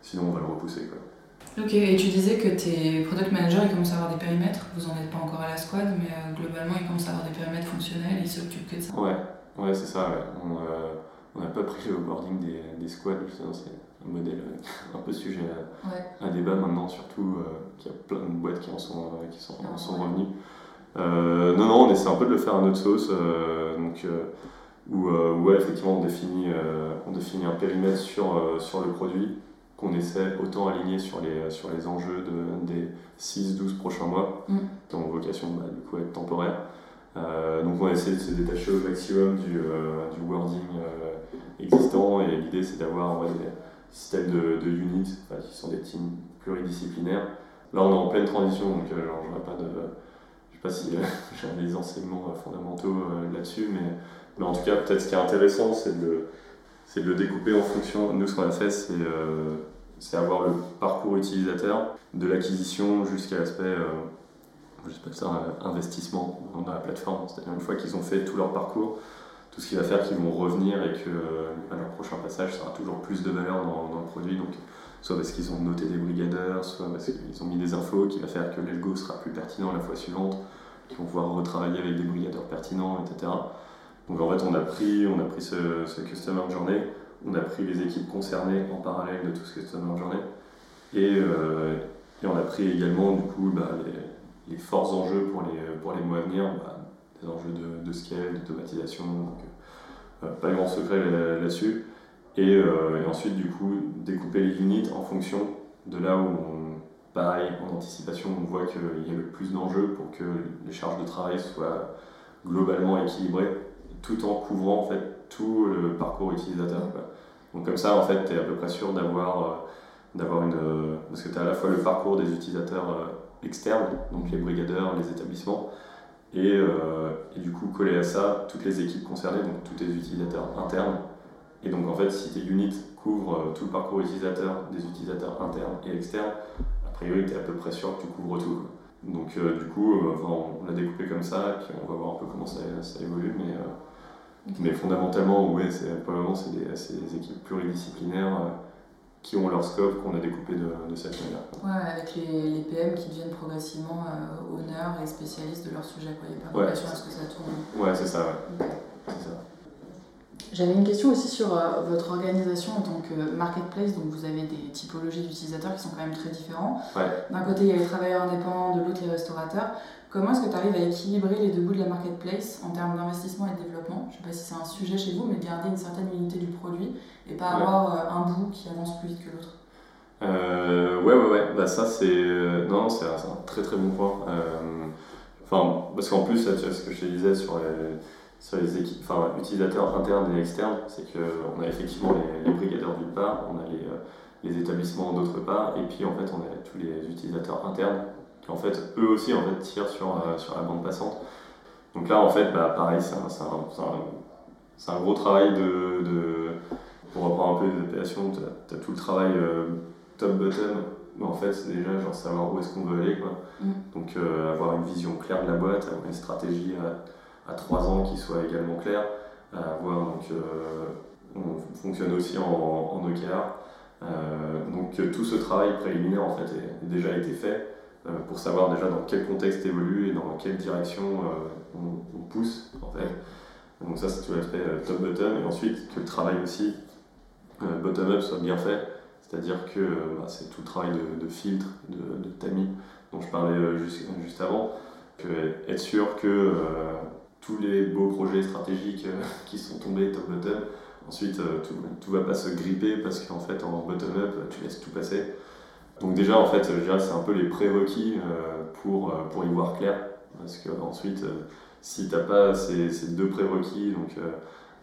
sinon, on va le repousser. Quoi. Ok, et tu disais que tes product managers ils commencent à avoir des périmètres, vous n'en êtes pas encore à la squad, mais globalement ils commencent à avoir des périmètres fonctionnels, ils s'occupent que de ça. Ouais, ouais c'est ça, On n'a pas pris le boarding des, des squads, c'est un modèle (laughs) un peu sujet à, débat maintenant, surtout qu'il y a plein de boîtes qui en sont, qui sont, ah, sont revenues. Euh, non, non, on essaie un peu de le faire à notre sauce, euh, donc, euh, où, ouais, effectivement on définit, on définit un périmètre sur, sur le produit qu'on essaie autant aligner sur les, sur les enjeux de, des 6-12 prochains mois, mm. qui ont vocation bah, du coup à être temporaire. Donc on essaie de se détacher au maximum du, du wording existant et l'idée c'est d'avoir des systèmes de, de units qui sont des teams pluridisciplinaires. Là on est en pleine transition donc genre, je pas de sais pas si euh, (laughs) j'ai des enseignements euh, fondamentaux euh, là-dessus, mais, mais en tout cas, peut-être ce qui est intéressant, c'est de, de le découper en fonction. Nous, ce qu'on a fait, c'est c'est avoir le parcours utilisateur, de l'acquisition jusqu'à l'aspect, pas ça, investissement dans la plateforme. C'est-à-dire une fois qu'ils ont fait tout leur parcours, tout ce qui va faire qu'ils vont revenir et que leur prochain passage sera toujours plus de valeur dans, le produit. Donc, soit parce qu'ils ont noté des brigadeurs, soit parce qu'ils ont mis des infos qui va faire que l'elgo sera plus pertinent la fois suivante, qu'ils vont pouvoir retravailler avec des brigadeurs pertinents, etc. Donc en fait, on a pris, on a pris ce, ce Customer Journey, on a pris les équipes concernées en parallèle de tout ce Customer Journey, et, euh, et on a pris également du coup bah, les, les, forts enjeux pour les, pour les mois à venir, bah, des enjeux de, scale, d'automatisation, donc euh, pas grand secret là-dessus. Euh, et, ensuite, du coup, découper les units en fonction de là où, pareil, en anticipation, on voit qu'il y a le plus d'enjeux pour que les charges de travail soient globalement équilibrées, tout en couvrant en fait tout le parcours utilisateur. Donc comme ça, en fait, tu es à peu près sûr d'avoir euh, d'avoir une... Parce que tu as à la fois le parcours des utilisateurs euh, externes, donc les brigadeurs, les établissements, et, et, du coup coller à ça toutes les équipes concernées, donc tous les utilisateurs internes et donc en fait, si tes units couvrent euh, tout le parcours utilisateur des utilisateurs internes et externes, a priori, tu es à peu près sûr que tu couvres tout. Donc euh, du coup, euh, on l'a découpé comme ça, et puis on va voir un peu comment ça, ça évolue. Mais, mais fondamentalement, ouais, c'est, probablement c'est des, des, équipes pluridisciplinaires qui ont leur scope qu'on a découpé de, de cette manière. Ouais, avec les, les, PM qui deviennent progressivement honneurs et spécialistes de leur sujet. Quoi. Il n'y a pas de ouais. à ce que ça tourne. Ouais, c'est ça. Ouais. C'est ça. J'avais une question aussi sur euh, votre organisation en tant que marketplace. Donc, vous avez des typologies d'utilisateurs qui sont quand même très différents. D'un côté, il y a les travailleurs indépendants, de l'autre, les restaurateurs. Comment est-ce que tu arrives à équilibrer les deux bouts de la marketplace en termes d'investissement et de développement? Je ne sais pas si c'est un sujet chez vous, mais garder une certaine unité du produit et pas avoir euh, un bout qui avance plus vite que l'autre. Euh, ouais, ouais, ouais. Bah, ça, c'est. Euh, non, c'est un, très très bon point. Enfin, parce qu'en plus, tu vois, ce que je te disais sur les sur les équipes, enfin, utilisateurs internes et externes, c'est qu'on a effectivement les, brigadeurs d'une part, on a les, euh, les établissements d'autre part, et puis en fait on a tous les utilisateurs internes qui en fait eux aussi en fait tirent sur, euh, sur la bande passante. Donc là en fait bah, pareil c'est un, un, un, gros travail de, de, pour reprendre un peu les appellations, tu as, tout le travail euh, top-bottom, mais en fait c'est déjà genre savoir où est-ce qu'on veut aller quoi. Mm. Donc avoir une vision claire de la boîte, avoir une stratégie à 3 ans qui soit également clair, à donc euh, on fonctionne aussi en, en OKR. Euh, donc tout ce travail préliminaire en fait a déjà été fait euh, pour savoir déjà dans quel contexte évolue et dans quelle direction on, pousse en fait. Donc ça c'est tout l'aspect top-bottom et ensuite que le travail aussi bottom-up soit bien fait, c'est-à-dire que bah, c'est tout le travail de, filtre, de, tamis dont je parlais juste, avant, être sûr que tous les beaux projets stratégiques euh, (laughs) qui sont tombés top-bottom. Ensuite, euh, tout ne va pas se gripper parce qu'en fait, en bottom-up, tu laisses tout passer. Donc déjà, en fait, dirais c'est un peu les prérequis euh, pour, pour y voir clair. Parce qu'ensuite, si tu n'as pas ces, ces, deux prérequis, donc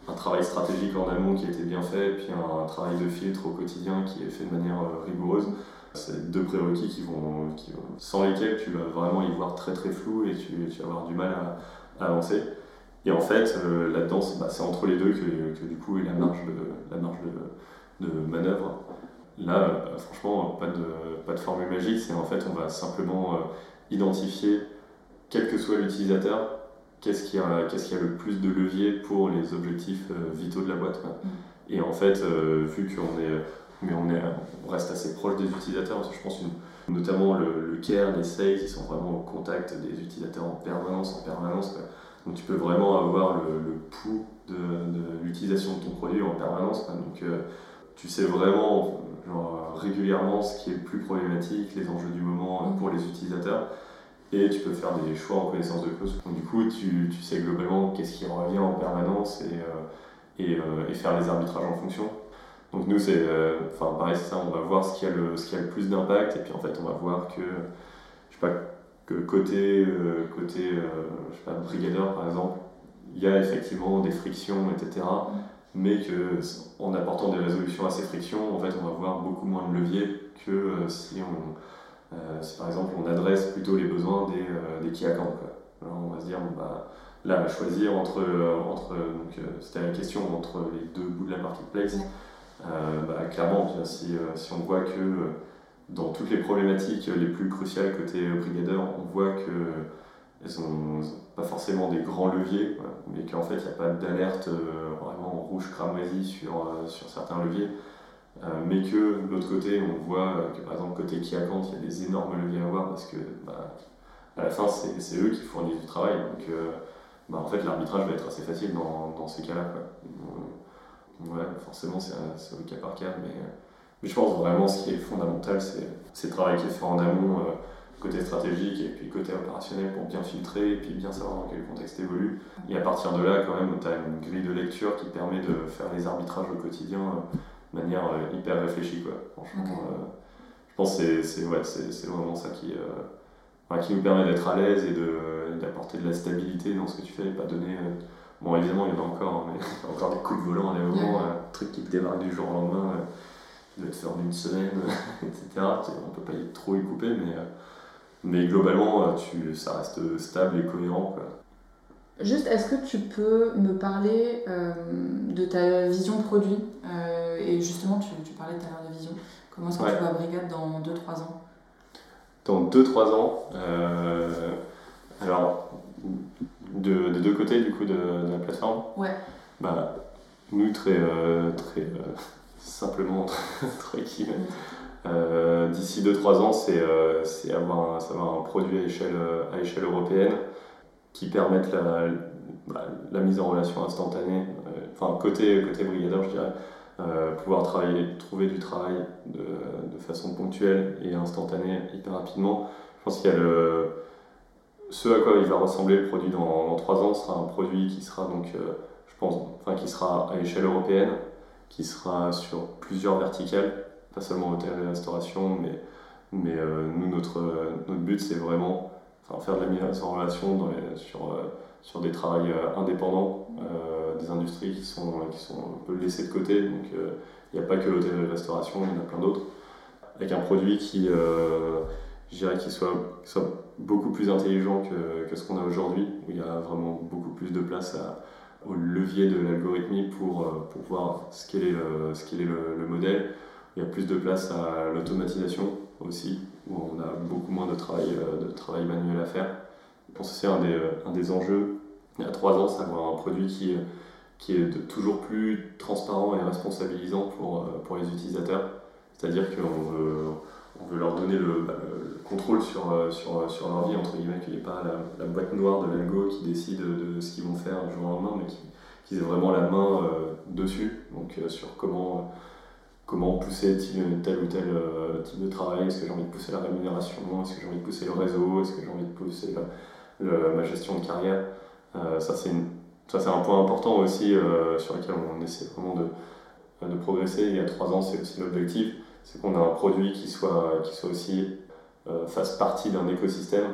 un travail stratégique en amont qui a été bien fait, puis un, travail de filtre au quotidien qui est fait de manière rigoureuse, c'est deux prérequis qui vont, sans lesquels tu vas vraiment y voir très très flou et tu, tu vas avoir du mal à, avancer. Et en fait, euh, là-dedans, bah, c'est entre les deux que, que, du coup, la marge de, la marge de, de manœuvre. Là, euh, franchement, pas de, pas de formule magique, c'est en fait, on va simplement euh, identifier, quel que soit l'utilisateur, qu'est-ce qui, a, qu'est-ce qui a le plus de levier pour les objectifs vitaux de la boîte. Mm. Et en fait, vu qu'on est mais on, est, on reste assez proche des utilisateurs. je pense notamment le, care, les sales, ils sont vraiment au contact des utilisateurs en permanence, en permanence. Donc tu peux vraiment avoir le, pouls de, l'utilisation de ton produit en permanence. Donc euh, tu sais vraiment genre, régulièrement ce qui est le plus problématique, les enjeux du moment pour les utilisateurs et tu peux faire des choix en connaissance de cause. Donc, du coup, tu, sais globalement qu'est-ce qui revient en permanence euh, et, euh, et, faire les arbitrages en fonction. Donc nous, c'est euh, enfin pareil, c'est ça, on va voir ce qui a le, ce a le plus d'impact et puis en fait, on va voir que, je sais pas, que côté, côté je sais pas, brigadeur par exemple, il y a effectivement des frictions, etc. Mais que en apportant des résolutions à ces frictions, en fait, on va voir beaucoup moins de leviers que si on euh, si par exemple on adresse plutôt les besoins des, euh, des on va se dire, bah, là, à choisir entre, euh, entre donc c'était la question, entre les deux bouts de la marketplace. Bah, clairement, si, si, on voit que dans toutes les problématiques les plus cruciales côté brigadeur, on voit que elles n'ont pas forcément des grands leviers, mais qu'en fait il n'y a pas d'alerte vraiment rouge cramoisi sur, sur certains leviers. Euh, mais que de l'autre côté, on voit que par exemple côté account, il y a des énormes leviers à avoir parce que bah, à la fin, c'est eux qui fournissent du travail. Donc euh, bah, en fait, l'arbitrage va être assez facile dans, dans ces cas-là. Ouais, forcément, c'est au cas par cas, mais, mais, je pense vraiment ce qui est fondamental, c'est le travail qui est fait en amont, euh, côté stratégique et puis côté opérationnel pour bien filtrer et puis bien savoir dans quel contexte évolue. Et à partir de là, quand même, tu as une grille de lecture qui permet de faire les arbitrages au quotidien de manière euh, hyper réfléchie. Quoi. Franchement, euh, je pense que c'est ouais, vraiment ça qui, euh, qui nous permet d'être à l'aise et d'apporter de, de, la stabilité dans ce que tu fais et pas donner. Bon, évidemment, il y en a encore, hein, mais (laughs) il y a encore des coups de volant à des moments, un truc qui te démarre du jour au lendemain, qui doit te faire d'une semaine, (laughs) etc. On peut pas y, trop y couper, mais, mais globalement, tu, ça reste stable et cohérent. Quoi. Juste, est-ce que tu peux me parler de ta vision produit et justement, tu, tu parlais tout à l'heure de vision. Comment est-ce que tu vois Brigade dans 2-3 ans? Dans 2-3 ans, euh, alors, de, de, deux côtés du coup de, de la plateforme, ouais. bah, nous, très, euh, très euh, (laughs) simplement, (laughs) très euh, D'ici 2-3 ans, c'est avoir, un, avoir un produit à échelle, à échelle européenne qui permette la, bah, la mise en relation instantanée, enfin côté, côté brigadeur je dirais, euh, pouvoir travailler, trouver du travail de, de, façon ponctuelle et instantanée hyper rapidement. Je pense qu'il y a le, ce à quoi il va ressembler le produit dans, trois 3 ans sera un produit qui sera donc, euh, je pense, enfin qui sera à échelle européenne, qui sera sur plusieurs verticales, pas seulement hôtel et restauration, mais, mais euh, nous notre, notre but c'est vraiment faire de la mise en relation dans les, sur, sur des travails indépendants des industries qui sont, qui sont un peu laissées de côté. Donc euh, il n'y a pas que l'hôtellerie et restauration, il y en a plein d'autres. Avec un produit qui, euh, je dirais, qui soit, beaucoup plus intelligent que, que ce qu'on a aujourd'hui, où il y a vraiment beaucoup plus de place au levier de l'algorithmie pour, euh, pour voir ce qu'est le, ce est le, le, modèle. Il y a plus de place à l'automatisation aussi, où on a beaucoup moins de travail, de travail manuel à faire. Je pense que c'est un des, un des enjeux. Il y a trois ans, c'est avoir un produit qui, qui est toujours plus transparent et responsabilisant pour, euh, pour les utilisateurs. C'est-à-dire qu'on veut, on veut leur donner le, bah, contrôle sur, euh, euh, sur, leur vie, entre guillemets, qu'il n'y ait pas la, boîte noire de l'algo qui décide de ce qu'ils vont faire du jour au lendemain, mais qu'ils aient vraiment la main dessus, donc sur comment, comment pousser tel ou tel type de travail, est-ce que j'ai envie de pousser la rémunération, est-ce que j'ai envie de pousser le réseau, est-ce que j'ai envie de pousser ma gestion de carrière? ça, c'est un point important aussi euh, sur lequel on essaie vraiment de, de progresser. Il y a trois ans, c'est aussi l'objectif c'est qu'on a un produit qui soit, aussi euh, fasse partie d'un écosystème,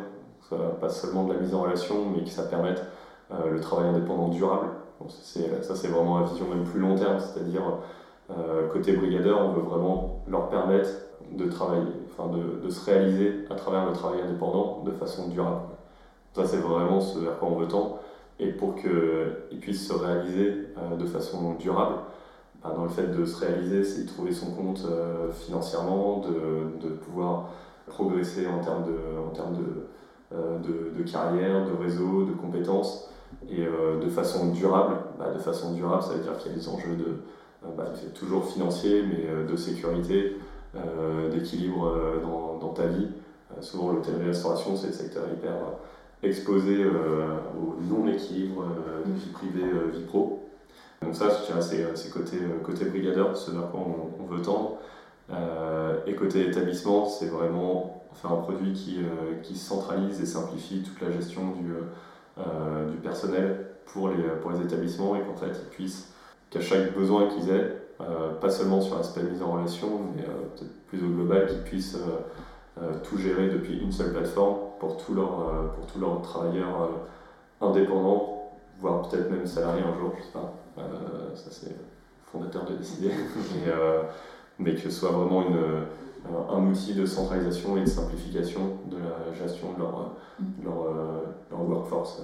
pas seulement de la mise en relation, mais que ça permette euh, le travail indépendant durable. ça, c'est vraiment la vision même plus long terme, c'est-à-dire côté brigadeur, on veut vraiment leur permettre de travailler, enfin de, se réaliser à travers le travail indépendant de façon durable. Ça, c'est vraiment ce à quoi on veut tendre et pour qu'il puisse se réaliser euh, de façon durable. Dans le fait de se réaliser, c'est de trouver son compte euh, financièrement, de, de, pouvoir progresser en termes de, en termes de, euh, de, carrière, de réseau, de compétences, et de façon durable. Bah, de façon durable, ça veut dire qu'il y a des enjeux de bah, toujours financier, mais de sécurité, d'équilibre dans, dans, ta vie. souvent, l'hôtellerie-restauration, c'est le secteur hyper exposé au non-équilibre vie privée, vie pro. Donc ça, je dirais, c'est côté, côté brigadeur, ce vers quoi on, veut tendre. et côté établissement, c'est vraiment faire un produit qui, qui centralise et simplifie toute la gestion du, euh, du personnel pour les, pour les établissements et qu'en fait ils puissent, qu'à chaque besoin qu'ils aient, euh, pas seulement sur l'aspect mise en relation, mais euh, peut-être plus au global, qu'ils puissent tout gérer depuis une seule plateforme pour tous leurs pour tous leurs travailleurs indépendants, voire peut-être même salariés un jour, je sais pas. Ça c'est fondateur de décider, (laughs) mais, mais que ce soit vraiment une, un outil de centralisation et de simplification de la gestion de leur, mm. leur, euh, leur workforce.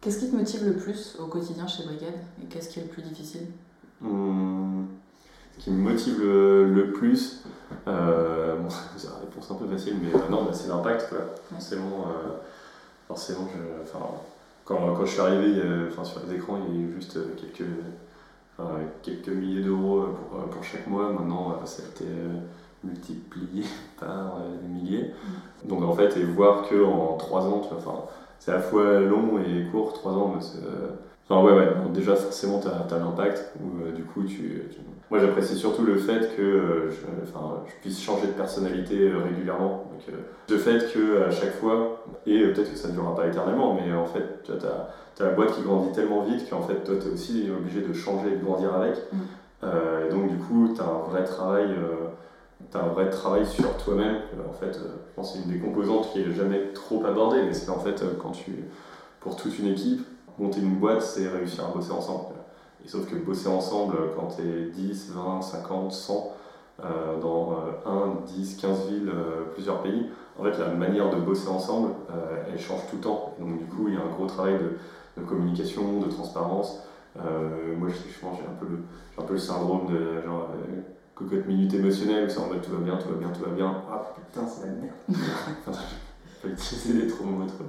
Qu'est-ce qui te motive le plus au quotidien chez Brigade et qu'est-ce qui est le plus difficile? Hmm, Ce qui me motive le, plus, euh, (laughs) c'est une réponse un peu facile, mais euh, non, bah, c'est l'impact. Forcément, euh, forcément je, quand, quand, je suis arrivé enfin, sur les écrans, il y a eu juste quelques, quelques milliers d'euros pour, pour, chaque mois. Maintenant, ça a été multiplié (laughs) par euh, des milliers. Mm. Donc en fait, et voir que en trois ans, tu vois, c'est à la fois long et court, trois ans, mais euh, Enfin, ouais, ouais, déjà forcément, tu as, l'impact, euh, du coup, tu, moi j'apprécie surtout le fait que je, je, puisse changer de personnalité régulièrement. Donc, le fait que à chaque fois, et peut-être que ça ne durera pas éternellement, mais en fait, tu as, la boîte qui grandit tellement vite qu'en fait, toi, tu es aussi obligé de changer et de grandir avec. Mm. et donc, du coup, tu as un vrai travail as un vrai travail sur toi-même. En fait, euh, je pense que c'est une des composantes qui est jamais trop abordée, mais c'est qu'en fait, euh, quand tu, pour toute une équipe, monter une boîte, c'est réussir à bosser ensemble. Et sauf que bosser ensemble, quand tu es 10, 20, 50, 100, dans 1, 10, 15 villes, plusieurs pays, en fait, la manière de bosser ensemble, elle change tout le temps. donc, du coup, il y a un gros travail de, communication, de transparence. moi, je, je j'ai un, peu le, un peu le syndrome de genre, cocotte minute émotionnelle où c'est en mode tout va bien, tout va bien, tout va bien. Ah putain, c'est la merde. (laughs) vais utiliser des trop mots trop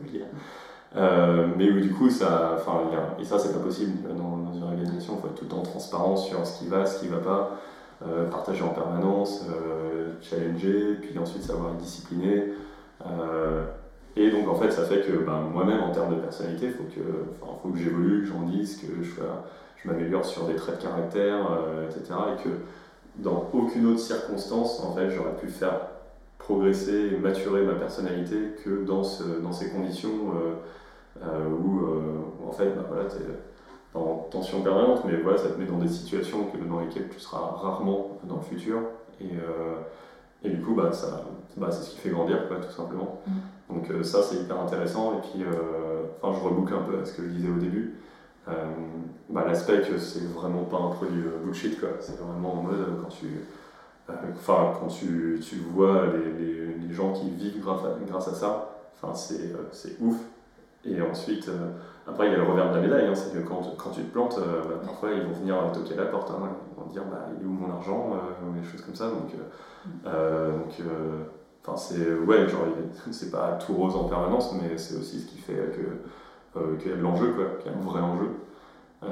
euh, mais où du coup, ça, enfin, et ça, c'est pas possible dans, une organisation. Il faut être tout le temps transparent sur ce qui va, ce qui va pas, euh, partager en permanence, euh, challenger, puis ensuite savoir être discipliné. Et donc, en fait, ça fait que ben, moi-même, en termes de personnalité, il faut que, que j'évolue, que j'en dise, que je, je m'améliore sur des traits de caractère, etc. Et que dans aucune autre circonstance, en fait, j'aurais pu faire progresser et maturer ma personnalité que dans, ce, dans ces conditions euh, euh, où, euh, en fait, bah, voilà, tu es en tension permanente, mais voilà, ça te met dans des situations que, dans lesquelles tu seras rarement dans le futur. Et, et du coup, bah, ça, bah, c'est ce qui fait grandir, quoi, tout simplement. Mm. Donc ça, c'est hyper intéressant. Et puis, enfin, je reboucle un peu à ce que je disais au début. Euh, bah, l'aspect que c'est vraiment pas un produit euh, bullshit, quoi. C'est vraiment en mode euh, quand tu. Enfin, quand tu, tu vois les, les, les, gens qui vivent grâce à, grâce à ça, enfin, c'est ouf. Et ensuite, après, il y a le revers de la médaille, hein, c'est que quand, quand, tu te plantes, bah, parfois ils vont venir toquer à la porte, hein, ils vont dire bah, il est où mon argent, des choses comme ça. Donc, enfin, c'est ouais, (laughs) c'est pas tout rose en permanence, mais c'est aussi ce qui fait que euh, qu'il y a de l'enjeu, quoi, qu'il y a un vrai enjeu. Euh,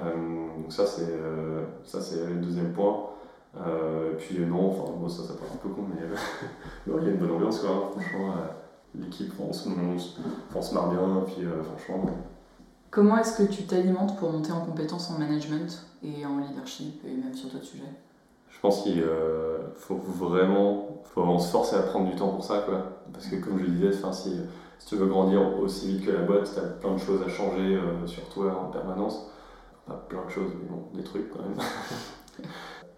donc ça c'est euh, ça c'est le deuxième point. puis non, enfin bon, ça ça paraît un peu con, mais (laughs) il y a une bonne ambiance quoi. Hein, franchement, l'équipe on, se, on, se marre bien, puis franchement. Comment est-ce que tu t'alimentes pour monter en compétences en management et en leadership et même sur d'autres sujets? Je pense qu'il faut vraiment, faut vraiment se forcer à prendre du temps pour ça, quoi. Parce que comme je le disais, si, si tu veux grandir aussi vite que la boîte, tu as plein de choses à changer euh, sur toi en permanence. Pas plein de choses, mais bon, des trucs quand même. (laughs)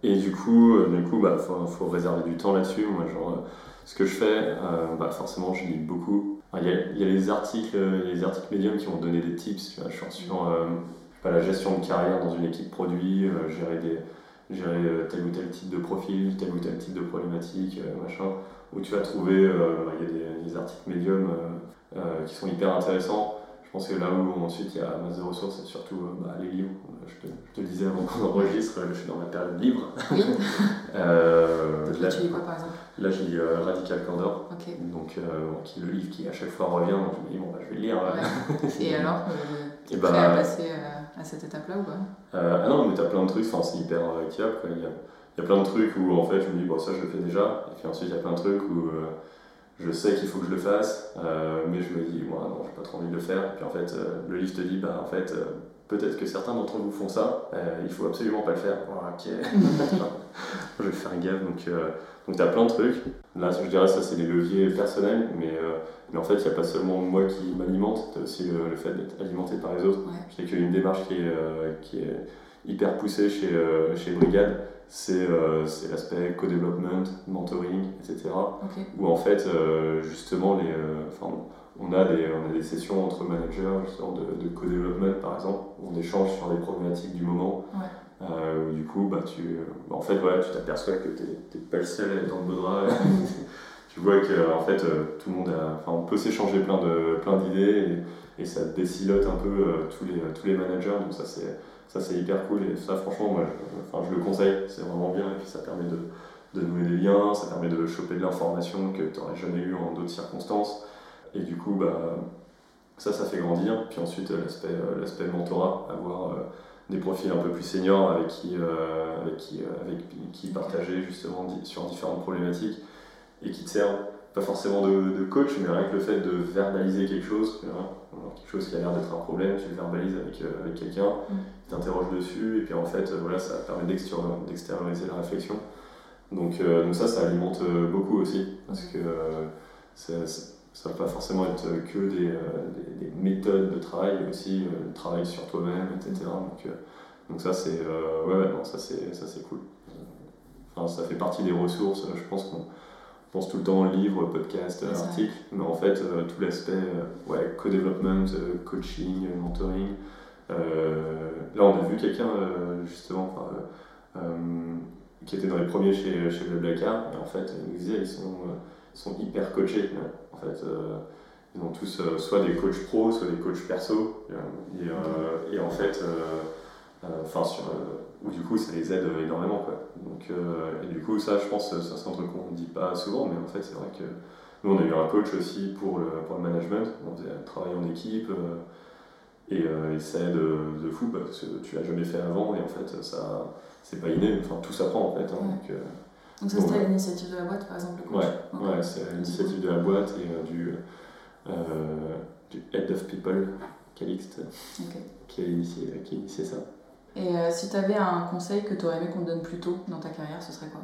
Et du coup, euh, du coup, bah, faut, faut réserver du temps là-dessus. Moi, genre, euh, ce que je fais, bah, forcément, je lis beaucoup. Il y, a, y, a, les articles, les articles médiums qui vont donner des tips. Tu vois, sur pas, la gestion de carrière dans une équipe produit, gérer des gérer tel ou tel type de profil, tel ou tel type de problématique, machin, où tu vas trouver, bah, il y a des, articles médiums euh, qui sont hyper intéressants. Je pense que là où ensuite il y a masse de ressources, c'est surtout euh, bah, les livres. Je te, je te, disais avant qu'on enregistre, je suis dans ma période libre. (laughs) Oui. (laughs) euh, là, tu lis quoi par exemple? Là je lis euh, Radical Candor, donc, qui est le livre qui à chaque fois revient, donc je me dis bon bah, je vais le lire. (laughs) Et alors, tu es prêt à passer à cette étape-là ou pas? Ah non, mais tu as plein de trucs, enfin, c'est hyper. Quoi. Il, y a, il y a plein de trucs où en fait je me dis, bon, ça je le fais déjà. Et puis ensuite, il y a plein de trucs où je sais qu'il faut que je le fasse, mais je me dis, moi, non, j'ai pas trop envie de le faire. Et puis en fait, le livre te dit, bah en fait, peut-être que certains d'entre vous font ça, il faut absolument pas le faire. ok, (laughs) je vais faire gaffe. Donc, donc tu as plein de trucs. Là, je dirais ça, c'est des leviers personnels, mais, euh, mais en fait, il n'y a pas seulement moi qui m'alimente, tu aussi le, fait d'être alimenté par les autres. Je sais qu'une démarche qui est, euh, qui est hyper poussée chez, euh, chez Brigade, c'est l'aspect co-development, mentoring, etc. Où en fait, justement, les, on, a des, on a des sessions entre managers de, de co-development, par exemple, où on échange sur les problématiques du moment. Euh, du coup, bah, tu, bah, en fait, voilà, tu t'aperçois que tu n'es pas le seul à être dans le beau drap. (laughs) tu vois que en fait, euh, tout le monde a, on peut s'échanger plein de plein d'idées et, et, ça décilote un peu euh, tous, les, tous les managers. Donc ça, c'est ça c'est hyper cool et ça franchement moi je, enfin, je le conseille c'est vraiment bien et puis ça permet de, de nouer des liens ça permet de choper de l'information que tu n'aurais jamais eu en d'autres circonstances et du coup bah ça ça fait grandir puis ensuite l'aspect l'aspect mentorat avoir des profils un peu plus seniors avec qui, euh, avec qui, euh, avec qui partager justement sur différentes problématiques et qui te servent pas forcément de, coach, mais rien que le fait de verbaliser quelque chose, quelque chose qui a l'air d'être un problème, tu le verbalises avec, euh, avec quelqu'un, mm. tu t'interroges dessus, et puis en fait, voilà, ça permet d'extérioriser la réflexion. Donc, donc ça, ça alimente beaucoup aussi, parce que ça ne va pas forcément être que des, euh, des, des, méthodes de travail, mais aussi euh, le travail sur toi-même, etc. Donc, euh, donc ça, c'est ouais, non, ça, c'est cool. Enfin, ça fait partie des ressources. Je pense qu'on pense tout le temps livres, podcasts, articles, mais en fait, tout l'aspect ouais, co-development, coaching, mentoring. là, on a vu quelqu'un, justement, qui était dans les premiers chez, chez Blablacar, et en fait, il nous disait, ils sont sont hyper coachés. En fait, euh, ils ont tous euh, soit des coachs pro, soit des coachs perso. Et, euh, et en fait, enfin, sur, ou du coup, ça les aide énormément. Quoi. Donc, et du coup, ça, je pense, ça c'est un truc qu'on ne dit pas souvent, mais en fait, c'est vrai que nous, on a eu un coach aussi pour le, pour le management. On faisait un travail en équipe. Et, ça aide de, fou parce que tu l'as jamais fait avant et en fait ça c'est pas inné, enfin tout s'apprend en fait. Hein, donc, donc ça c'était l'initiative de la boîte par exemple le coach. Ouais, ouais c'est l'initiative de la boîte et euh, du, euh, du Head of People, Calixte, qui, a initié, qui a initié ça. Et euh, si tu avais un conseil que tu aurais aimé qu'on te donne plus tôt dans ta carrière, ce serait quoi?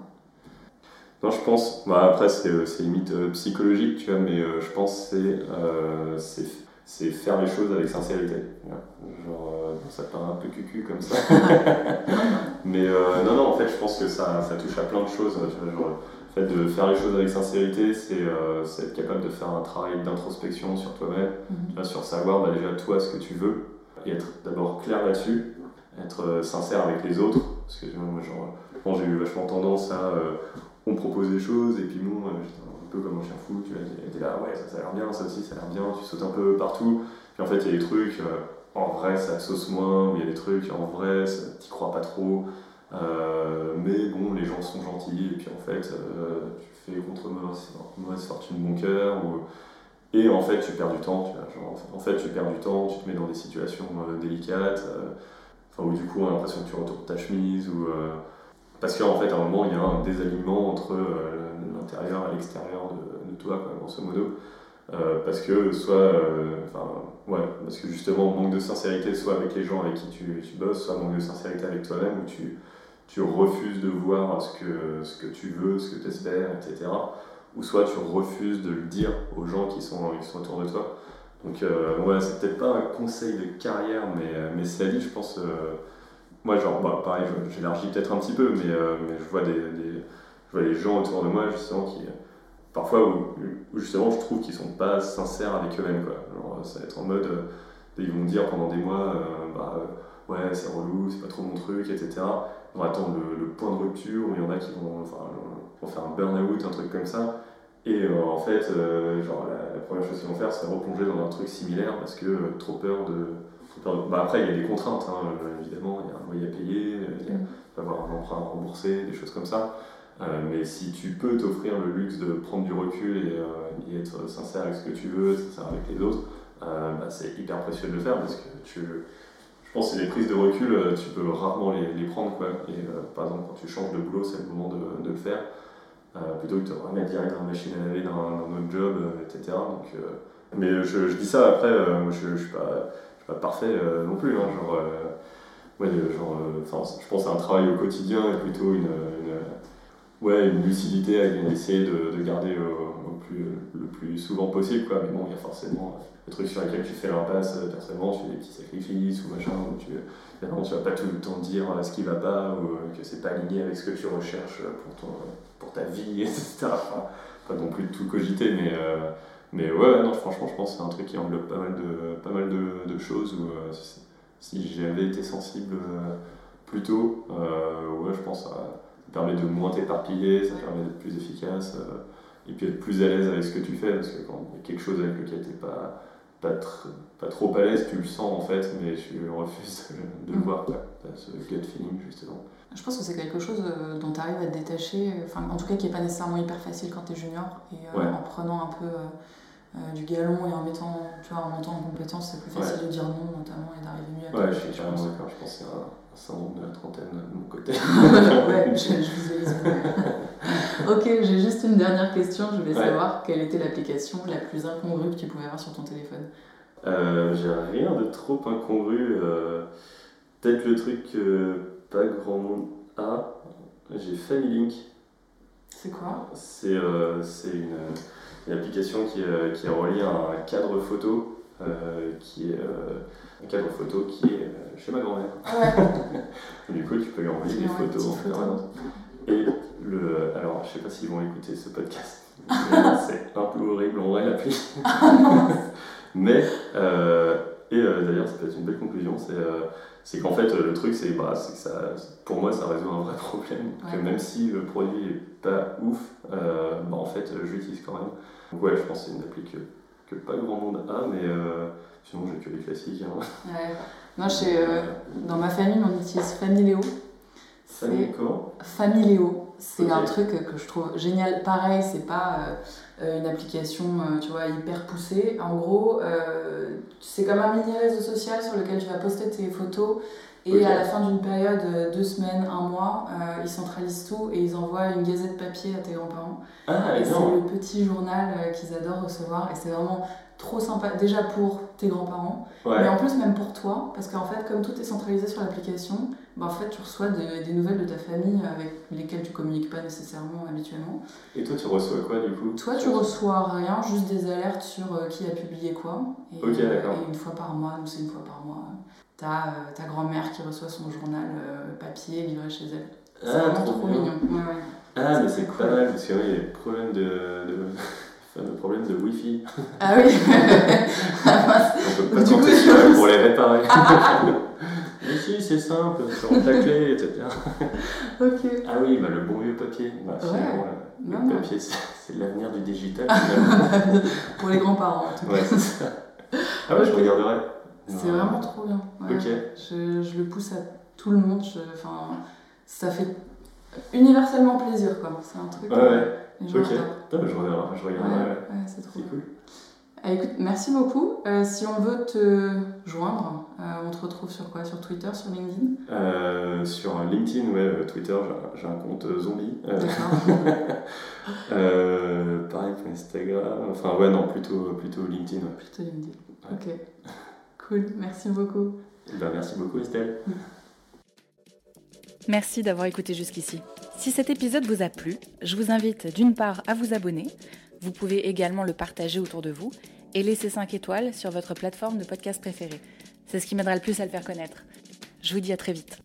Non, je pense, bah, après c'est limite psychologique, tu vois, mais je pense que c'est c'est faire les choses avec sincérité. Genre, euh, ça paraît un peu cucu comme ça. (laughs) Mais euh, non, non, en fait, je pense que ça, ça touche à plein de choses. genre, le fait de faire les choses avec sincérité, euh, c'est être capable de faire un travail d'introspection sur toi-même, mhm. sur savoir bah, déjà toi ce que tu veux, et être d'abord clair là-dessus, être sincère avec les autres. Parce que moi, j'ai eu vachement tendance à. on propose des choses, et puis bon, un peu comme un chien fou, tu es là, ouais, ça, a l'air bien, ça aussi, ça a l'air bien, tu sautes un peu partout. Puis en fait, il y a des trucs, euh, en vrai, ça sauce moins, ou il y a des trucs, en vrai, t'y crois pas trop. Euh, mais bon, les gens sont gentils, et puis en fait, euh, tu fais contre mauvaise, fortune bon cœur, et en fait, tu perds du temps, tu vois, genre, en fait, tu perds du temps, tu te mets dans des situations délicates, enfin, où du coup, on a l'impression que tu retournes ta chemise, ou parce qu'en fait, à un moment, il y a un désalignement entre l'intérieur et l'extérieur de, toi, quoi, grosso modo. Euh, parce que soit, euh, ouais, parce que justement, manque de sincérité, soit avec les gens avec qui tu, tu bosses, soit manque de sincérité avec toi-même, où tu, tu refuses de voir ce que, ce que tu veux, ce que tu espères, etc. Ou soit tu refuses de le dire aux gens qui sont, qui sont autour de toi. Donc, ouais, c'est peut-être pas un conseil de carrière, mais, mais c'est dit, je pense moi, genre, bah, pareil, j'élargis peut-être un petit peu, mais, euh, mais je, vois des, je vois les gens autour de moi, justement, qui, parfois, où, justement, je trouve qu'ils sont pas sincères avec eux-mêmes, quoi. Genre, ça va être en mode, euh, ils vont me dire pendant des mois, euh, bah, ouais, c'est relou, c'est pas trop mon truc, etc. On va attendre le, point de rupture, où il y en a qui vont, enfin, vont faire un burn-out, un truc comme ça. Et en fait, genre, la, la, première chose qu'ils vont faire, c'est replonger dans un truc similaire parce que trop peur de bah, après, il y a des contraintes, hein, évidemment, il y a un loyer à payer, il mm. va avoir un emprunt à rembourser, des choses comme ça. Euh, mais si tu peux t'offrir le luxe de prendre du recul et, euh, être sincère avec ce que tu veux, sincère avec les autres, euh, bah, c'est hyper précieux de le faire parce que tu, je pense que des prises de recul, tu peux rarement les, les prendre. Quoi. Et par exemple, quand tu changes de boulot, c'est le moment de, le faire. plutôt que de te remettre direct dans la machine à laver, dans, un autre job, etc. Donc, mais je, dis ça après, je ne suis, pas, pas parfait non plus. Hein, genre, ouais, genre, je pense à un travail au quotidien et plutôt une, une ouais, une lucidité à essayer de, de garder au plus, le plus souvent possible. Quoi. Mais bon, il y a forcément des trucs sur lesquels tu fais l'impasse euh, personnellement, tu fais des petits sacrifices ou machin, où tu, évidemment, tu vas pas tout le temps dire euh, ce qui va pas ou euh, que c'est pas aligné avec ce que tu recherches pour, ton, pour ta vie, (laughs) etc. Enfin, pas non plus de tout cogiter, mais, mais ouais, non, franchement, je pense que c'est un truc qui englobe pas mal de, pas mal de, choses où si j'avais été sensible plus tôt, ouais, je pense ça permet de moins t'éparpiller, ça permet d'être plus efficace et puis être plus à l'aise avec ce que tu fais, parce que quand il y a quelque chose avec lequel tu n'es pas, pas, pas, trop à l'aise, tu le sens en fait, mais tu (laughs) refuses de le mm. voir, quoi. ce gut feeling justement. Je pense que c'est quelque chose euh, dont tu arrives à te détacher, enfin en tout cas qui n'est pas nécessairement hyper facile quand tu es junior, et euh, en prenant un peu euh, du galon et en mettant, tu vois, en montant en compétence, c'est plus facile de dire non notamment et d'arriver mieux à Ouais, je suis carrément d'accord, je pense que c'est un syndrome de la trentaine de mon côté. (laughs) ouais, je, je visualise. (laughs) ok, j'ai juste une dernière question. Je voulais savoir quelle était l'application la plus incongrue que tu pouvais avoir sur ton téléphone. Euh, j'ai rien de trop incongru. Euh, peut-être le truc que pas grand monde a. J'ai Family Link. C'est quoi? C'est euh, une, une, application qui, qui est reliée à un cadre photo qui est un cadre photo qui est chez ma grand-mère. Ah (laughs) du coup, tu peux lui envoyer des photos en permanence. Et le, alors, je sais pas s'ils vont écouter ce podcast. (laughs) c'est un peu horrible en vrai l'appli. Mais, euh, et euh, d'ailleurs, ça peut être une belle conclusion, c'est euh, c'est qu'en fait, le truc, c'est bah, que ça, pour moi, ça résout un vrai problème. Que même si le produit est pas ouf, bah, en fait, je l'utilise quand même. Donc, ouais, je pense que c'est une appli que, que, pas grand monde a, mais sinon, j'ai que les classiques. Hein. Ouais. Moi, dans ma famille, on utilise Familéo. Famille Familéo. C'est un truc que je trouve génial. Pareil, c'est pas euh, une application, euh, tu vois, hyper poussée. En gros, euh, c'est comme un mini réseau social sur lequel tu vas poster tes photos. Et à la fin d'une période, deux semaines, un mois, ils centralisent tout et ils envoient une gazette papier à tes grands-parents. Ah, et c'est le petit journal qu'ils adorent recevoir. Et c'est vraiment trop sympa, déjà pour tes grands-parents, mais en plus même pour toi, parce qu'en fait, comme tout est centralisé sur l'application, bah, en fait, tu reçois des nouvelles de ta famille avec lesquelles tu communiques pas nécessairement habituellement. Et toi, tu reçois quoi du coup? Toi, tu reçois rien, juste des alertes sur euh, qui a publié quoi. Et, ok, d'accord. Et une fois par mois, nous c'est une fois par mois, t'as euh, ta grand-mère qui reçoit son journal euh, papier livré chez elle. C'est ah, vraiment trop, mignon. Ah, mais c'est pas mal, parce que oui, il y a des problèmes de... de (laughs) le problème de Wi-Fi. Ah oui (laughs) On peut pas du coup, pour les réparer. (laughs) Mais si, c'est simple, tu rentres la clé, etc. ok. Ah oui, bah, le bon vieux papier. Bah, le papier, c'est l'avenir du digital. pour les grands-parents, en tout cas. Ouais, c'est ça. Ah ouais, je regarderai. C'est vraiment trop bien. Je, je, le pousse à tout le monde. Enfin, ça fait universellement plaisir, quoi. C'est un truc. Ouais, ouais. Ok, je regarderai. Je regarderai. Ouais, ouais c'est trop cool. Ah, écoute, merci beaucoup. Euh, si on veut te joindre, euh, on te retrouve sur quoi? Sur Twitter, sur LinkedIn? Euh, Sur LinkedIn, ouais, Twitter, j'ai un compte zombie. (laughs) pareil pour Instagram. Enfin, ouais, non, plutôt, plutôt LinkedIn. Plutôt LinkedIn. Ok. Cool, merci beaucoup. Ben, merci beaucoup, Estelle. (laughs) Merci d'avoir écouté jusqu'ici. Si cet épisode vous a plu, je vous invite d'une part à vous abonner. Vous pouvez également le partager autour de vous et laisser 5 étoiles sur votre plateforme de podcast préférée. C'est ce qui m'aidera le plus à le faire connaître. Je vous dis à très vite.